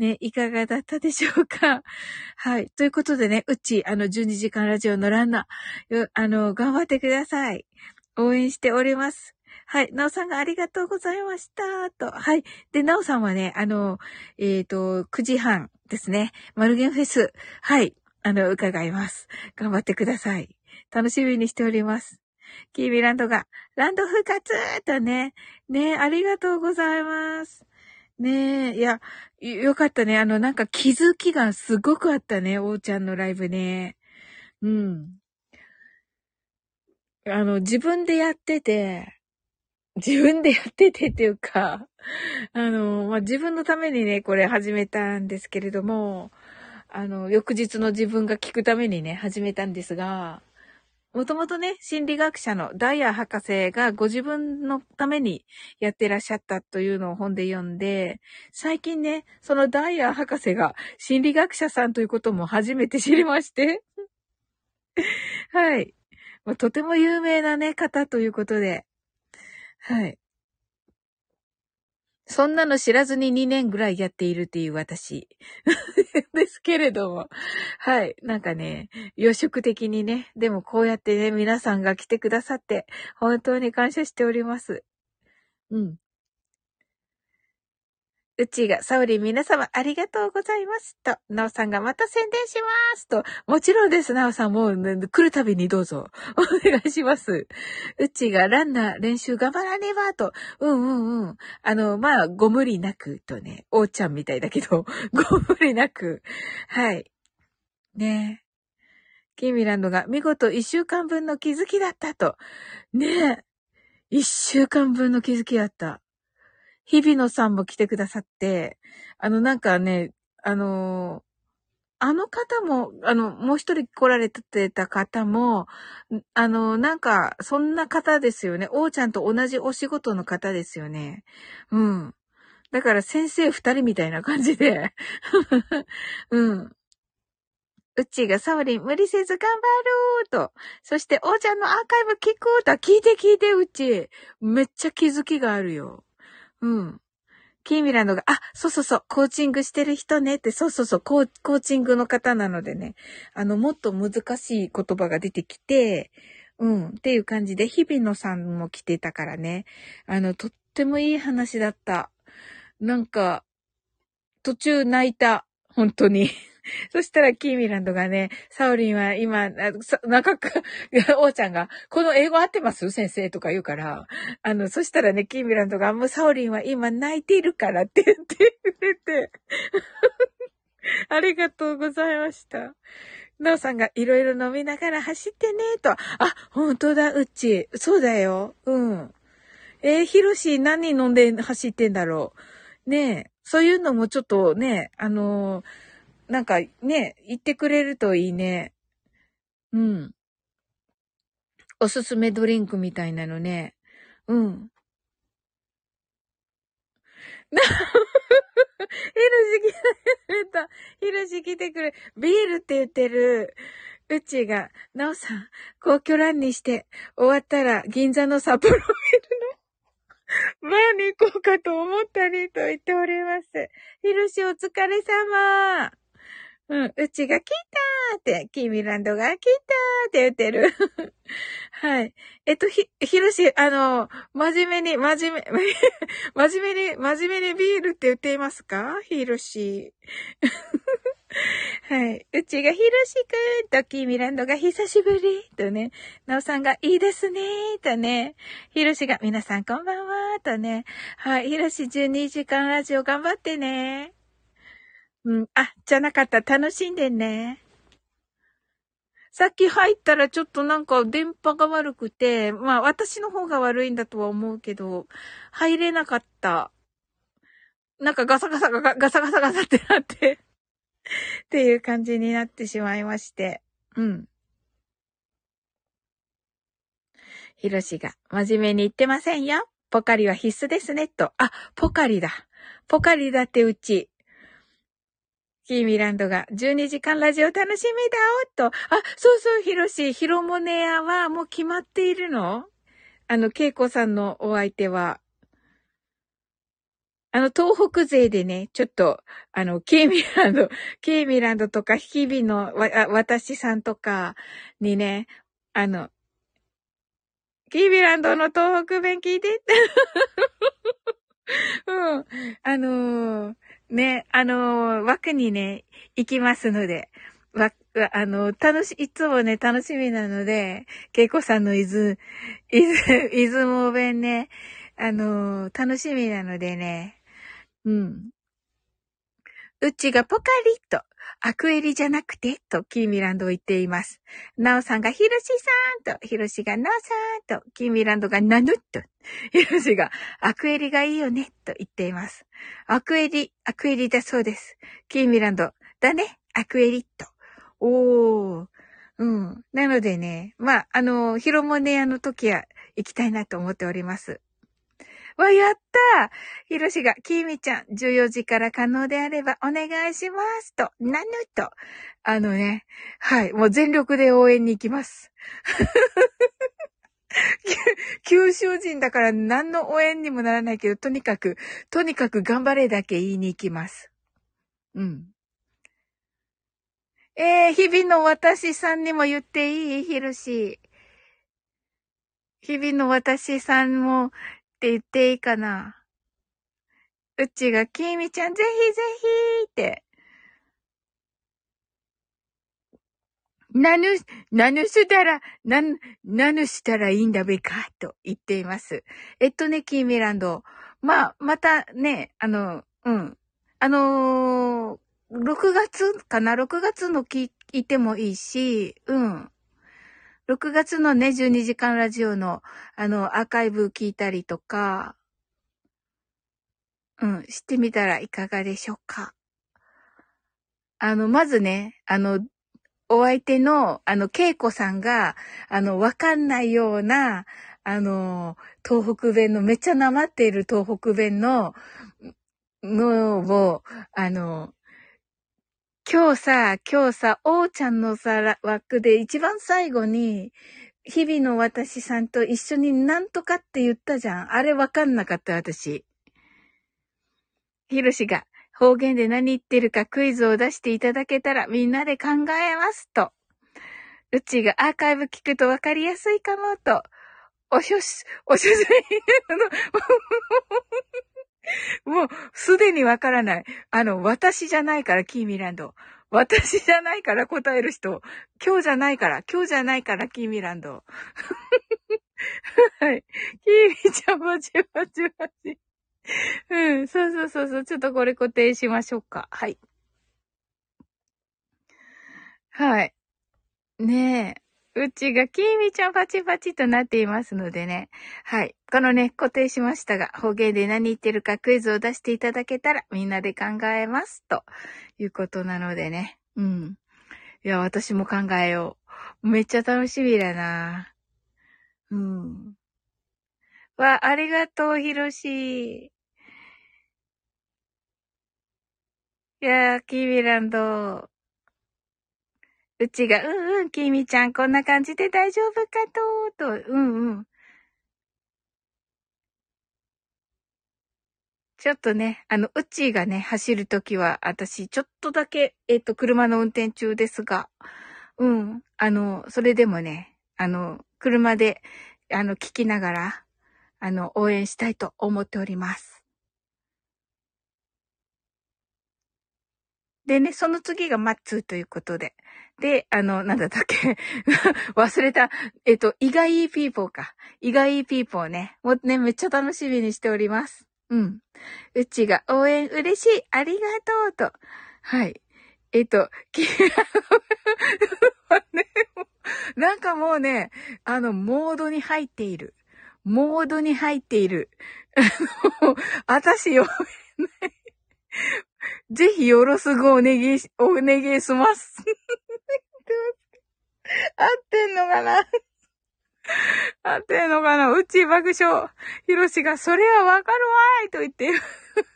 ね、いかがだったでしょうか？はい。ということでね、うち、あの、12時間ラジオのランナー、あの、頑張ってください。応援しております。はい。なおさんがありがとうございました。と。はい。で、なおさんはね、あの、えっ、と、9時半ですね。マルゲンフェス。はい。あの、伺います。頑張ってください。楽しみにしております。キービランドが、ランド復活とね。ね、ありがとうございます。ねえ、いや、よかったね。あの、なんか気づきがすごくあったね。おーちゃんのライブね。うん。あの、自分でやってて、自分でやっててっていうか、あの、まあ、自分のためにね、これ始めたんですけれども、あの、翌日の自分が聞くためにね、始めたんですが、もともとね、心理学者のダイヤ博士がご自分のためにやってらっしゃったというのを本で読んで、最近ね、そのダイヤ博士が心理学者さんということも初めて知りまして。はい。とても有名なね、方ということで。はい。そんなの知らずに2年ぐらいやっているっていう私。ですけれども。はい。なんかね、予食的にね、でもこうやってね、皆さんが来てくださって、本当に感謝しております。うん。うちが、サオリン皆様ありがとうございます。と、ナオさんがまた宣伝します。と、もちろんです、ナオさんもう、ね、来るたびにどうぞ、お願いします。うちがランナー練習頑張らねば、と、うんうんうん。あの、まあ、ご無理なく、とね、おーちゃんみたいだけど、ご無理なく、はい。ねえ。キーミランドが見事一週間分の気づきだったと。ねえ。一週間分の気づきだった。日比野さんも来てくださって、あの、なんかね、あのあの方も、あの、もう一人来られてた方も、あの、なんか、そんな方ですよね。王ちゃんと同じお仕事の方ですよね。うん。だから先生二人みたいな感じで。うん。うちがサオリン無理せず頑張ろうと。そして、おーちゃんのアーカイブ聞こうと。聞いて聞いて、うち。めっちゃ気づきがあるよ。うん。キーミランドが、あ、そうそうそう、コーチングしてる人ねって、そうそうそう、コーコーチングの方なのでね、あの、もっと難しい言葉が出てきて、うん、っていう感じで、日比野さんも来てたからね、あの、とってもいい話だった。なんか、途中泣いた。本当に。そしたら、キーミランドがね、サオリンは今、なんか、おーちゃんが、この英語合ってます？先生とか言うから、あの、そしたらね、キーミランドが、もうサオリンは今泣いているからって言ってくれて、ありがとうございました。なおさんがいろいろ飲みながら走ってね、と。あ、本当だ、うち。そうだよ。うん。えー、ひろし何飲んで走ってんだろう。ねえ。そういうのもちょっとね、あのー、なんかね、言ってくれるといいね。うん。おすすめドリンクみたいなのね。うん。な、ひろし来てくれた。ひろし来てくれ。ビールって言ってる。うちが、なおさん、皇居ランにして、終わったら銀座の札幌ビルのバーに行こうかと思ったりと言っております。ひろしお疲れ様。うん、うちが来たーって、キーミランドが来たーって言ってる。はい。えっと、ひ、ひろし、あの、真面目に、真面目、真面目に、真面目にビールって言っていますか？ひろし。はい。うちがひろしくんと、キーミランドが久しぶりとね、なおさんがいいですねとね、ひろしが皆さんこんばんはとね、はい。ひろし12時間ラジオ頑張ってね。うん。あ、じゃなかった。楽しんでね。さっき入ったらちょっとなんか電波が悪くて、まあ私の方が悪いんだとは思うけど、入れなかった。なんかガサガサガガサガサガサってなってっていう感じになってしまいまして。うん。ひろしが、真面目に言ってませんよ。ポカリは必須ですね、と。あ、ポカリだ。ポカリだってうち。キーミランドが12時間ラジオ楽しみだおっと。あ、そうそう、ヒロシ、ヒロモネアはもう決まっているの？あの、ケイコさんのお相手は。あの、東北勢でね、ちょっと、あの、ケイミランド、ケイミランドとか、日々のわ、私さんとかにね、あの、ケイミランドの東北弁聞いて。うん。あのーね、あの、枠にね、行きますので、わ、あの、楽し、いつもね、楽しみなので、けいこさんの伊豆、伊豆、伊豆も弁ね、あの、楽しみなのでね、うん。うちがポカリと、アクエリじゃなくて、と、キーミランドを言っています。ナオさんがヒロシさんと、ヒロシがナオさんと、キーミランドがナヌッと、ヒロシがアクエリがいいよね、と言っています。アクエリ、アクエリだそうです。キーミランド、だね、アクエリと。おー。うん。なのでね、まあ、あの、ヒロモネアの時は行きたいなと思っております。わ、やったひろしが、きみちゃん、14時から可能であればお願いしますと、なぬと。あのね、はい、もう全力で応援に行きます。九州人だから何の応援にもならないけど、とにかく、とにかく頑張れだけ言いに行きます。うん。えー、日々の私さんにも言っていい？ひろし。日々の私さんもって言っていいかなうちが、きみちゃん、ぜひぜひって。なぬ、なぬしたら、な、なぬしたらいいんだべか、と言っています。えっとね、キーミランド。まあ、またね、あの、うん。あのー、6月かな ?6 月の聞いてもいいし、うん。6月のね、12時間ラジオの、あの、アーカイブ聞いたりとか、うん、してみたらいかがでしょうか。あの、まずね、あの、お相手の、あの、恵子さんが、あの、わかんないような、あの、東北弁の、めっちゃなまっている東北弁の、のを、あの、今日さ、今日さ、おーちゃんのさ、枠で一番最後に、日々の私さんと一緒になんとかって言ったじゃん。あれわかんなかった、私。ひろしが方言で何言ってるかクイズを出していただけたらみんなで考えますと。うちがアーカイブ聞くとわかりやすいかもと。おしょし、おしょし、もう、すでにわからない。あの、私じゃないから、キーミランド。私じゃないから答える人。今日じゃないから、今日じゃないから、キーミランド。はい。キーミちゃん、バチバチバチ。うん、そうそうそうそう。ちょっとこれ固定しましょうか。はい。はい。ねえ。うちがきーみちゃんパチパチとなっていますのでね。はい。このね、固定しましたが、方言で何言ってるかクイズを出していただけたらみんなで考えます。ということなのでね。うん。いや、私も考えよう。めっちゃ楽しみだな。うん。わ、ありがとう、ひろし。いやー、キーミランド。うちが、うんうん、きみちゃん、こんな感じで大丈夫かと、と、うんうん。ちょっとね、あの、うちがね、走るときは、私、ちょっとだけ、えっ、と、車の運転中ですが、うん、あの、それでもね、あの、車で、あの、聞きながら、あの、応援したいと思っております。でね、その次がマッツーということで。で、あの、なんだったっけ 忘れた。えっと、意外いいピーポーか。意外いいピーポーね。もうね、めっちゃ楽しみにしております。うん。うちが応援嬉しい。ありがとうと。はい。えっと、き、なんかもうね、あの、モードに入っている。モードに入っている。あの、私読めない。ぜひよろしくお願い、お願いします。合ってんのかな？合ってんのかなうち爆笑。ひろしが、それはわかるわーいと言ってる、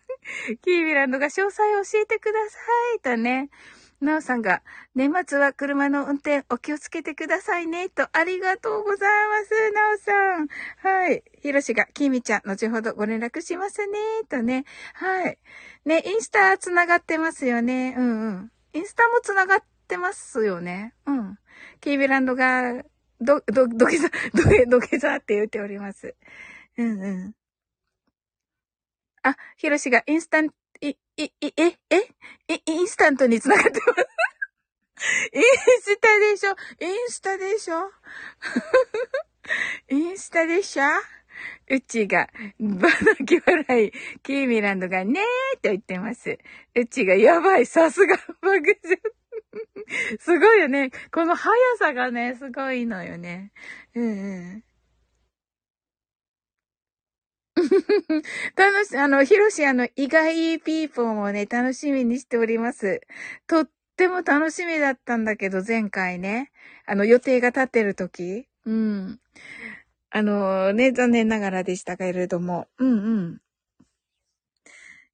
キービランドが詳細教えてくださいとね。なおさんが、年末は車の運転お気をつけてくださいね、と、ありがとうございます、なおさん。はい。ひろしが、きみちゃん、後ほどご連絡しますね、とね。はい。ね、インスタ繋がってますよね。うんうん。インスタも繋がってますよね。うん。キービランドが、ど、ど、どけざ、どけ、どけざって言っております。うんうん。あ、ひろしがインスタンい、い、い、え、え、インスタントに繋がってます。インスタでしょ？インスタでしょ？インスタでしょ？うちが、バナキ笑い、キーミランドがねーと言ってます。うちが、やばい、さすが、爆笑。すごいよね。この速さがね、すごいのよね。うんうん。楽し、あの、ヒロシ、あの、意外ピーポーもね、楽しみにしております。とっても楽しみだったんだけど、前回ね。あの、予定が立ってる時。うん。あの、ね、残念ながらでしたけれども。うんうん。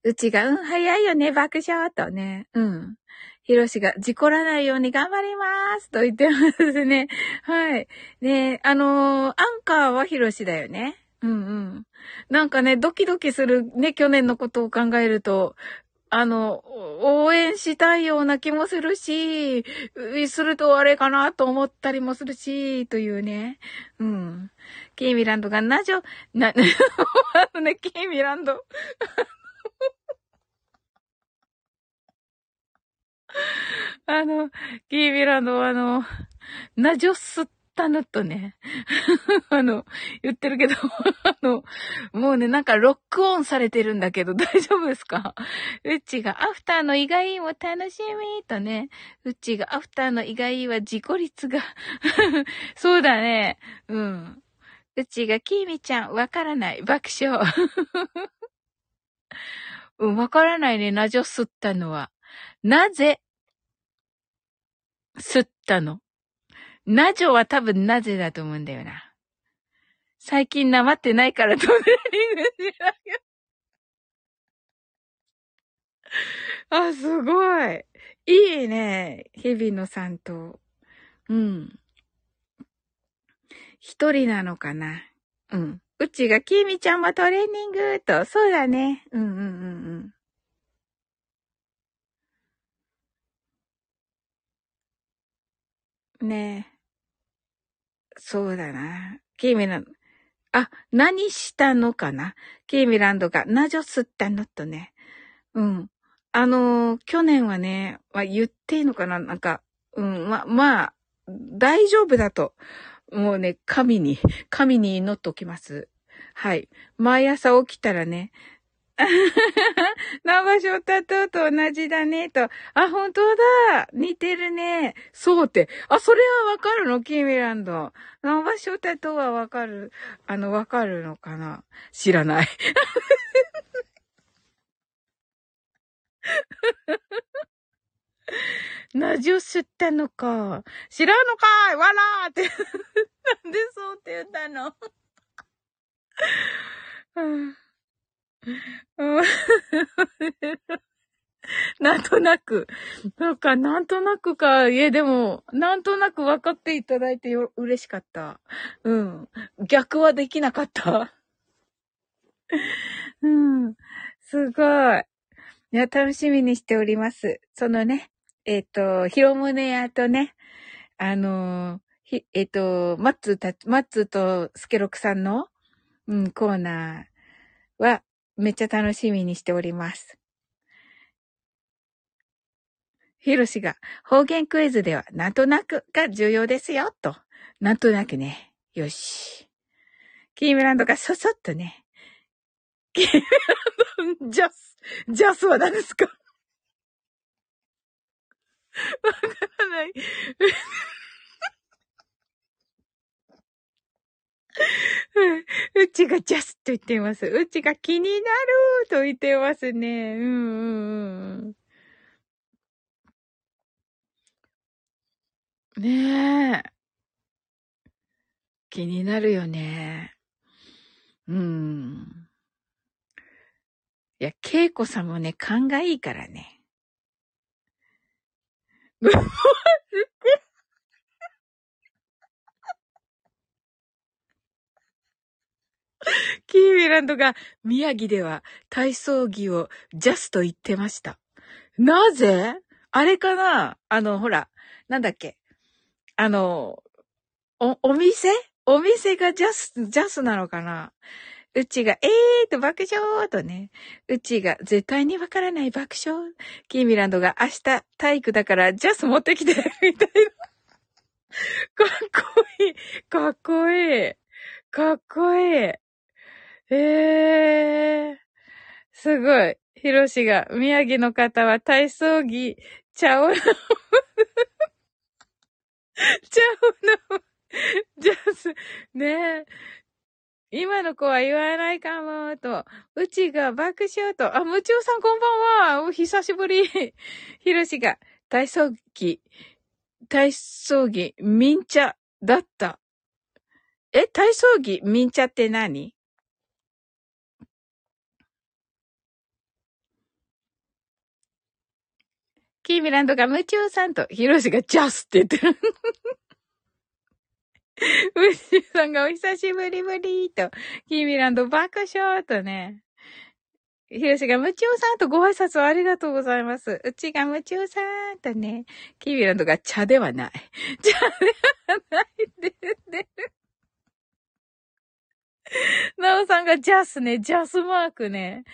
うちが、うん、早いよね、爆笑とね。うん。ひろしが、事故らないように頑張りますと言ってますね。はい。ねあのー、アンカーはひろしだよね。うんうん。なんかね、ドキドキするね、去年のことを考えると、あの、応援したいような気もするし、するとあれかなと思ったりもするし、というね。うん。キーミランドがなじょ、な、あのね、キーミランド。あの、キーミランドはあの、なじょっすってタヌとね、あの、言ってるけど、あの、もうね、なんかロックオンされてるんだけど、大丈夫ですか？うちがアフターの意外も楽しみとね、うちがアフターの意外は自己率がそうだね、うん。うちがキーミちゃん、わからない、爆笑。うん、わからないね、なじょ吸ったのは。なぜ、吸ったの？なじょは多分なぜだと思うんだよな。最近なまってないからトンネリングしなきゃ。あ、すごい。いいね。日々のさんと。うん。一人なのかな？うん。うちがきみちゃんもトレーニングと。そうだね。うんうんうんうん。ねえ。そうだな。キーミの、あ、何したのかな？ケイミランドが、なじょすったのとね。うん。あのー、去年はね、まあ、言っていいのかな？なんか、うん、ま、まあ、大丈夫だと。もうね、神に、神に祈っておきます。はい。毎朝起きたらね、長翔太とと同じだね、と。あ、本当だ似てるね。そうって。あ、それはわかるの？キーミランド。長翔太とはわかる。あの、わかるのかな？知らない。なじを吸ったのか。知らんのかい？わらーって。なんでそうって言ったの？なんとなく。なんか、なんとなくか。いえ、でも、なんとなく分かっていただいてよ、嬉しかった。うん。逆はできなかった。うん。すごい。いや、楽しみにしております。そのね、えっ、ー、と、ヒロムネ屋とね、あの、ひ、えっ、ー、と、マッツた、マッツとスケロクさんの、うん、コーナーは、めっちゃ楽しみにしております。ヒロシが、方言クイズでは、なんとなくが重要ですよ、と。なんとなくね。よし。キームランドがそそっとね。キームランド、ジャス、ジャスは何ですか？わからない。うちがジャスと言ってます。うちが気になると言ってますね。うんうんうん。ねえ。気になるよね。うん。いや、ケイコさんもね、勘がいいからね。キーミランドが宮城では体操着をジャスと言ってました。なぜ？あれかな？あの、ほら、なんだっけ？あの、お、お店？お店がジャス、ジャスなのかな？うちが、えーと爆笑とね。うちが、絶対にわからない爆笑。キーミランドが、明日体育だからジャス持ってきて、みたいな。かっこいい。かっこいい。かっこいい。ええー、すごい。ヒロシが、宮城の方は体操着、ちゃうの。ちゃうの。ジャス、ねえ。今の子は言わないかも、と。うちが爆笑と。あ、むちおさんこんばんは。お久しぶり。ひろしが、体操着、体操着、みんちゃだった。え、体操着、みんちゃって何？キーミランドが夢中さんと、ヒロシがジャスって言ってる。ウッシーさんがお久しぶりぶりと、キーミランド爆笑とね。ヒロシがムチオさんとご挨拶をありがとうございます。うちがムチオさんとね、キーミランドが茶ではない。茶ではないって言ってる。ナオさんがジャスね、ジャスマークね。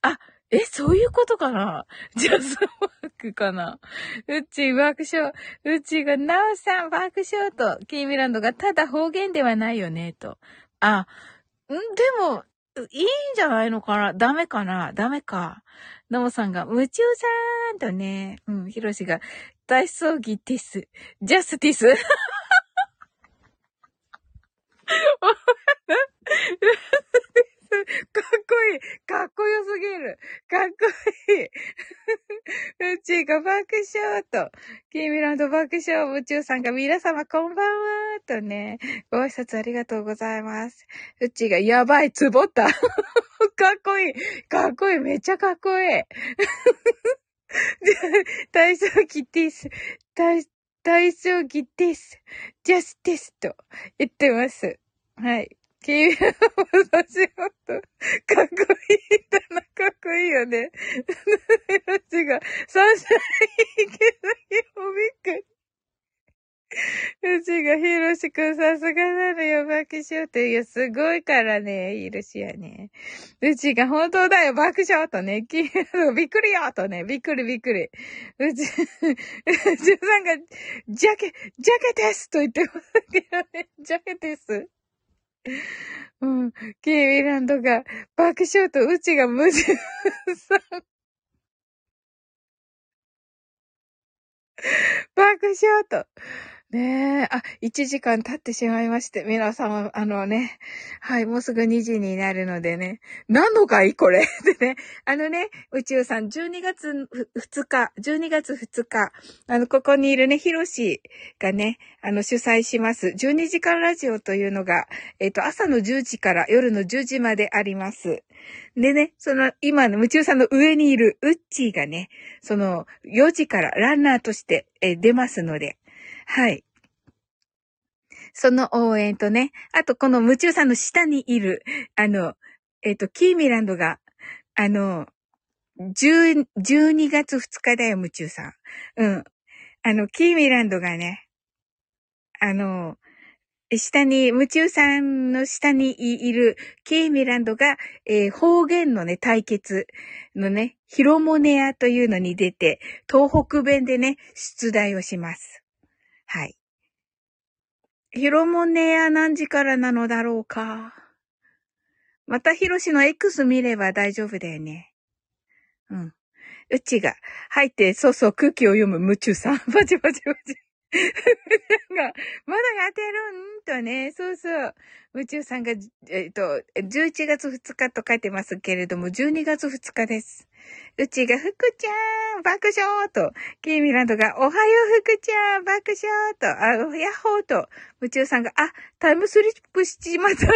あ、え、そういうことかな？ジャスマークかな？うち爆笑。うちが、なおさん爆笑と、キーミランドがただ方言ではないよね、と。あ、ん？でも、いいんじゃないのかな？ダメかな？ダメか。なおさんが、夢中さんとね、うん、ひろしが、体操着ティス。ジャスティス。かっこいい。かっこよすぎる。かっこいい。うちが爆笑と。キーミランド爆笑。宇宙さんが皆様こんばんは。とね。ご挨拶ありがとうございます。うちがやばい、つぼった。かっこいい。かっこいい。めっちゃかっこいい。体操着です。体、体操着です。ジャスティスト。言ってます。はい。君は私はと、かっこいいだな、かっこいいよね。違う。サンシャイン池崎もびっくり。うちがひろしくんさすがなのよ、爆笑と。いや、すごいからね、ひろしやね。うちが本当だよ、爆笑とね、き、びっくりよとね、びっくりびっくり。うち、うちさんが、ジャケ、ジャケですと言ってますけどね、ジャケです。うん。キーミランドが爆笑とうちが矛盾さん。爆笑と。ねえ、あ、1時間経ってしまいまして、皆様、あのね、はい、もうすぐ2時になるのでね、何のかいこれ？でね、あのね、宇宙さん、12月2日、12月2日、あの、ここにいるね、ヒロシがね、あの、主催します、12時間ラジオというのが、えっ、ー、と、朝の10時から夜の10時まであります。でね、その、今の、宇宙さんの上にいるウッチーがね、その、4時からランナーとして、え出ますので、はい。その応援とね、あとこの夢中さんの下にいる、あの、えっ、ー、と、キーミランドが、あの、10 12月2日だよ、夢中さん。うん。あの、キーミランドがね、あの、下に、夢中さんの下にいるキーミランドが、えー、方言のね、対決のね、ヒロモネアというのに出て、東北弁でね、出題をします。はい。ヒロモネア何時からなのだろうか？またヒロシの X 見れば大丈夫だよね。うん。うちが入って、そうそう空気を読む夢中さん。バチバチバチ。まだやってるんとね、そうそう。宇宙さんが、えっ、と、11月2日と書いてますけれども、12月2日です。うちが、福ちゃん、爆笑と、キーミランドが、おはよう福ちゃん、爆笑と、あ、やっほーと、むちゅうさんが、あ、タイムスリップしちまった。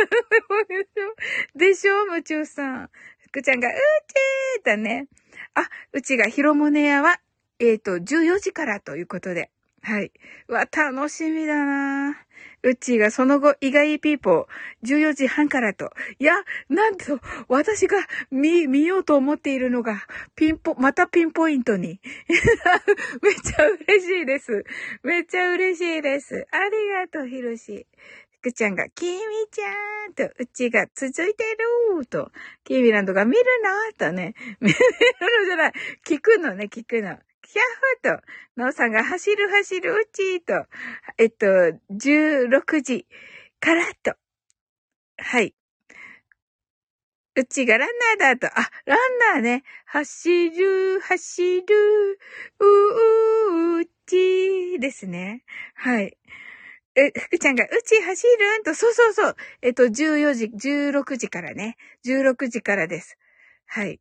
でしょ？むちゅうさん。福ちゃんが、うちーだね。あ、うちが、ひろもねやは、えっ、ー、と、14時からということで。はい。わ、楽しみだなうっちーがその後、意外ピーポー、14時半からと。いや、なんと、私が見、見ようと思っているのが、ピンポ、またピンポイントに。めっちゃ嬉しいです。めっちゃ嬉しいです。ありがとう、ひろし。福ちゃんが、きみちゃんと、うちが続いてるーと、キーミランドが見るのとね、見るのじゃない、聞くのね、聞くの。キャッホーと、ノーさんが走る走るうちーと、えっと、16時からと。はい。うちがランナーだと。あ、ランナーね。走る、走る、う、う、うちですね。はい。え、福ちゃんが、うち走るんと、そうそうそう。えっと、14時、16時からね。16時からです。はい。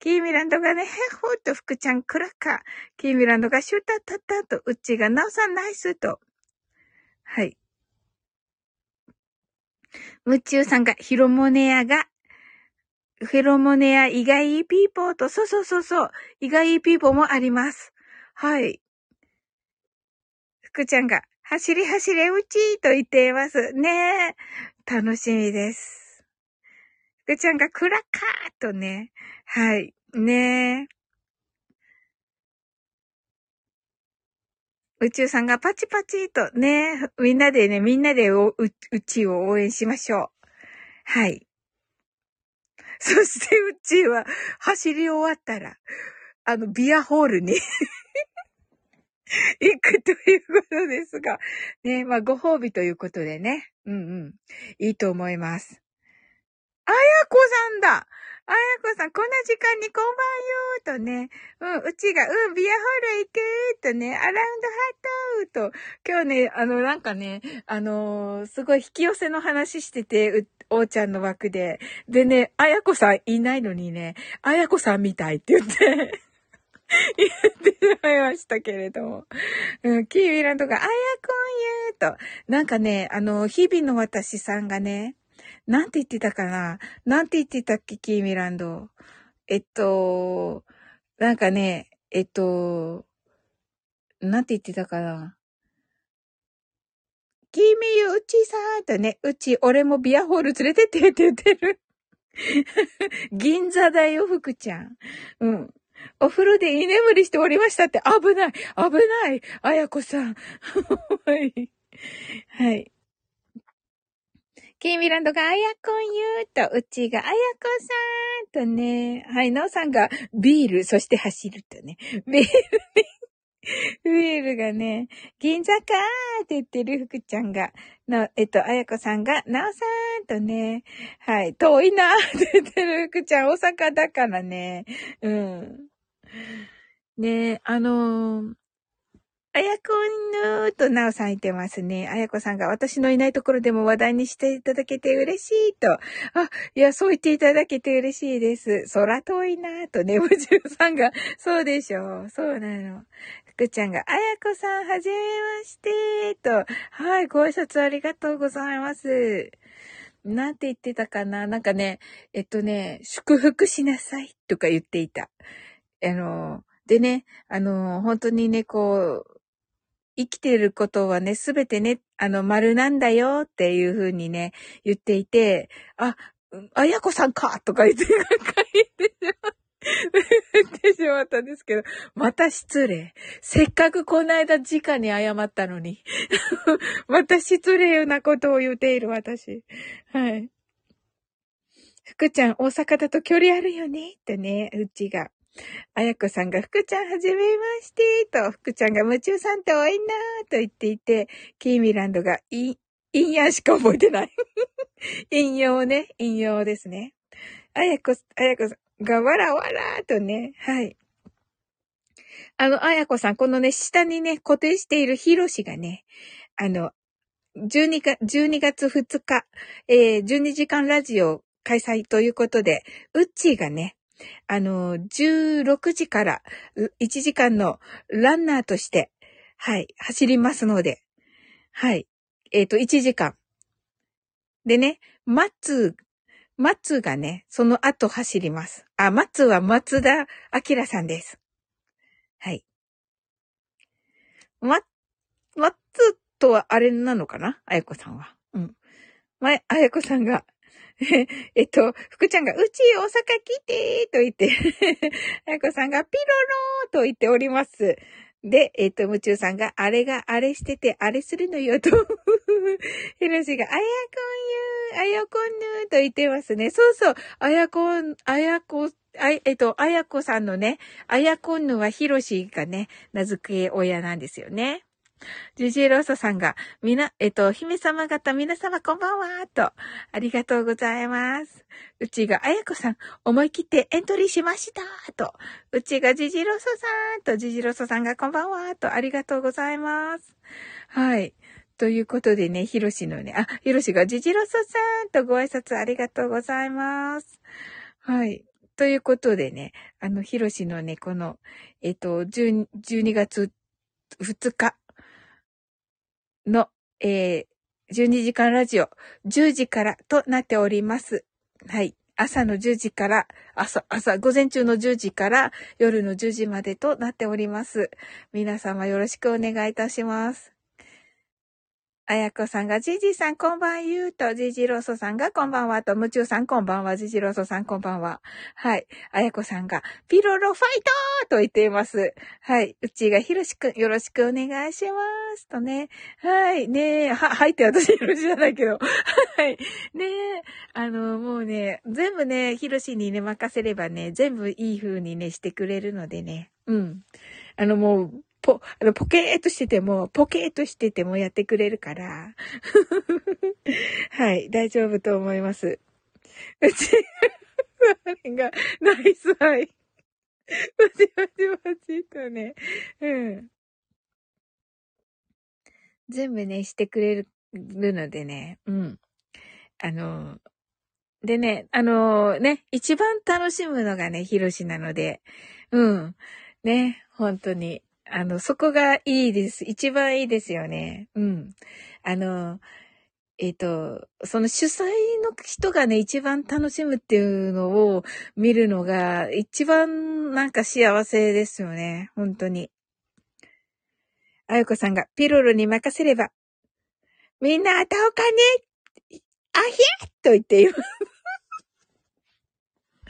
キーミランドがね、へほーと福ちゃんクラッカー。キーミランドがシュータッタッタと、うちがなおさんナイスと。はい。夢中さんがヒロモネアが、フェロモネア意外ピーポーと、そうそうそうそう、意外ピーポーもあります。はい。福ちゃんが、走り走れうちーと言っています。ねえ。楽しみです。福ちゃんがクラッカーとね。はい。ねえ。宇宙さんがパチパチとね、みんなでね、みんなでう、うちを応援しましょう。はい。そしてうちは走り終わったら、あの、ビアホールに 行くということですが、ね、まあ、ご褒美ということでね。うんうん。いいと思います。あやこさんだあやこさん、こんな時間にこんばんよーとね。うん、うちが、うん、ビアホール行くーとね、アラウンドハットーと。今日ね、あの、なんかね、あのー、すごい引き寄せの話してて、う、おーちゃんの枠で。でね、あやこさんいないのにね、あやこさんみたいって言って。言ってしまいましたけれども。うん、キーミランドが、あやこんゆーと。なんかね、あの、日々の私さんがね、なんて言ってたかな？なんて言ってたっけ、キーミランド。えっと、なんかね、えっと、なんて言ってたかな？君よ、うちさんとね、うち、俺もビアホール連れてってって言ってる。銀座だよ、福ちゃん。うん。お風呂で居眠りしておりましたって、危ない危ないあやこさん。はい。はい。ケイミランドがあやこんゆーと、うちがあやこさんとね、はい、なおさんがビール、そして走るとね、ビール、ビールがね、銀座かーって言ってる福ちゃんが、の、えっと、あやこさんが、なおさんとね、はい、遠いなーって言ってる福ちゃん、大阪だからね、うん。ねあのー、あやこんぬーとなおさん言ってますね。あやこさんが私のいないところでも話題にしていただけて嬉しいと。あ、いや、そう言っていただけて嬉しいです。空遠いなーとね、むじゅうさんが、そうでしょう。そうなの。福ちゃんが、あやこさん、はじめましてと。はい、ご挨拶ありがとうございます。なんて言ってたかななんかね、えっとね、祝福しなさいとか言っていた。あの、でね、あの、本当にね、こう、生きてることはね、すべてね、あの、丸なんだよっていうふうにね、言っていて、あ、あやこさんかとか言って、なんか言ってしまった。言ってしまったんですけど、また失礼。せっかくこの間直に謝ったのに。また失礼なことを言っている私。はい。福ちゃん、大阪だと距離あるよね？ってね、うちが。あやこさんが、福ちゃんはじめまして、と、福ちゃんが夢中さんとおいなーと言っていて、キーミランドが、い、引用しか覚えてない。引用ね、引用ですね。あやこ、あやこさんが、わらわらーとね、はい。あの、あやこさん、このね、下にね、固定しているヒロシがね、あの、12月、12月2日、えー、12時間ラジオ開催ということで、うっちーがね、あの、16時から1時間のランナーとして、はい、走りますので、はい、えっ、ー、と、1時間。でね、松、松がね、その後走ります。あ、松は松田明さんです。はい。ま、松とはあれなのかな？あやこさんは。うん。ま、あやこさんが、えっと、福ちゃんが、うち大阪来てと言ってあやこさんが、ピロローと言っております。で、えっ、と、夢中さんが、あれがあれしてて、あれするのよ、と。ひろしが、あやこんゆー、あやこんぬーと言ってますね。そうそう、あやこん、あやこ、あえっと、あやこさんのね、あやこんぬはひろしがね、名付け親なんですよね。ジジイローソさんが、みな、えっと、姫様方、皆様こんばんは、と、ありがとうございます。うちが、あやこさん、思い切ってエントリーしました、と、うちがジジロソさん、と、ジジロソさんがこんばんは、と、ありがとうございます。はい。ということでね、ひろしのね、あ、ひろしがジジロソさんとご挨拶ありがとうございます。はい。ということでね、あの、ひろしのね、この、えっと、12, 12月2日の、えー、12時間ラジオ、10時からとなっております。はい。朝の10時から、朝、朝、午前中の10時から夜の10時までとなっております。皆様よろしくお願いいたします。あやこさんが、じじさんこんばんゆうと、じじろそさんがこんばんはと、むちゅうさんこんばんは、じじろそさんこんばんは。はい。あやこさんが、ピロロファイトと言っています。はい。うちがひろしくん、よろしくお願いします。とね。はい。ねえ、は、はいって私よろしじゃないけど。はい。ねえ、あの、もうね、全部ね、ひろしにね、任せればね、全部いい風にね、してくれるのでね。うん。あの、もう、ポ、あの、ポケーっとしてても、ポケーっとしててもやってくれるから。はい、大丈夫と思います。うち、が、ナイスハイ。マジマジマジとね。うん。全部ね、してくれるのでね。うん。あの、でね、あのね、一番楽しむのがね、ヒロシなので、うん。ね、本当に。あの、そこがいいです。一番いいですよね。うん。あの、えっ、ー、と、その主催の人がね、一番楽しむっていうのを見るのが、一番なんか幸せですよね。本当に。あゆこさんがピロロに任せれば、みんなあたおかねあひゃと言っています。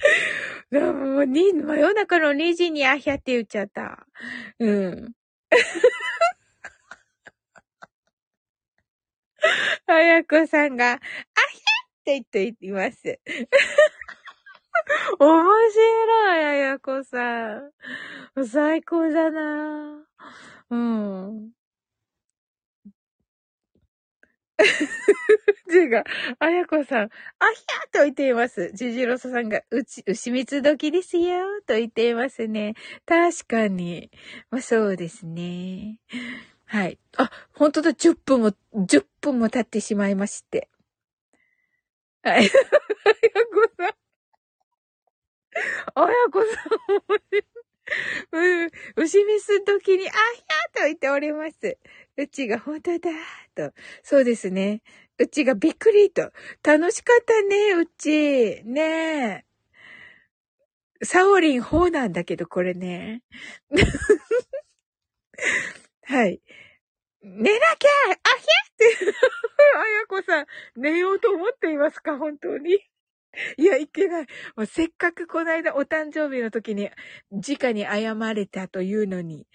もう、に、真夜中の2時にあひゃって言っちゃった。うん。あやこさんが、あひゃって言っています。面白い、あやこさん。最高だなうん。ジが、あやこさん、あひゃと言っています。ジジロソさんが、うち、牛蜜時ですよ、と言っていますね。確かに。まあ、そうですね。はい。あ、本当だ、10分も、10分も経ってしまいまして。はい。あやこさん。あやこさん、うん、牛ミス時に、あひゃーと言っております。うちが本当だ、と。そうですね。うちがびっくりと。楽しかったね、うち。ねえ。サオリン4なんだけど、これね。はい。寝なきゃあひゃって、あやこさん、寝ようと思っていますか本当に。いや、いけない。もうせっかくこの間お誕生日の時に、直に謝れたというのに、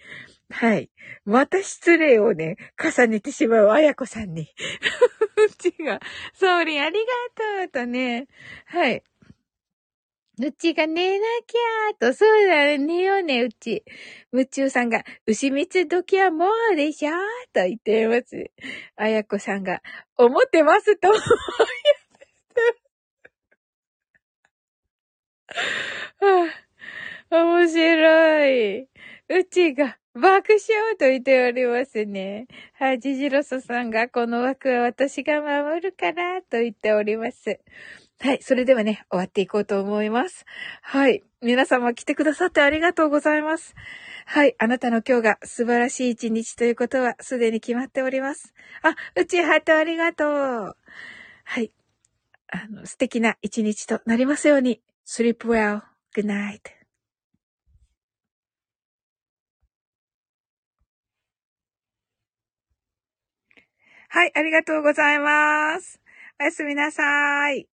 はい。また失礼をね、重ねてしまうあやこさんに。うちが、ソーリンありがとうとね、はい。うちが寝なきゃーと、そうだね、寝ようね、うち。夢中さんが、牛蜜時はもうでしょーと言ってます。あやこさんが、思ってますと。はあ、面白い。うちが爆笑と言っておりますね。はい、ジジロソさんがこの枠は私が守るからと言っております。はい、それではね、終わっていこうと思います。はい、皆様来てくださってありがとうございます。はい、あなたの今日が素晴らしい一日ということはすでに決まっております。あ、うちハートありがとう。はい、あの、素敵な一日となりますように。Sleep well. Good night. はい、ありがとうございます。おやすみなさい。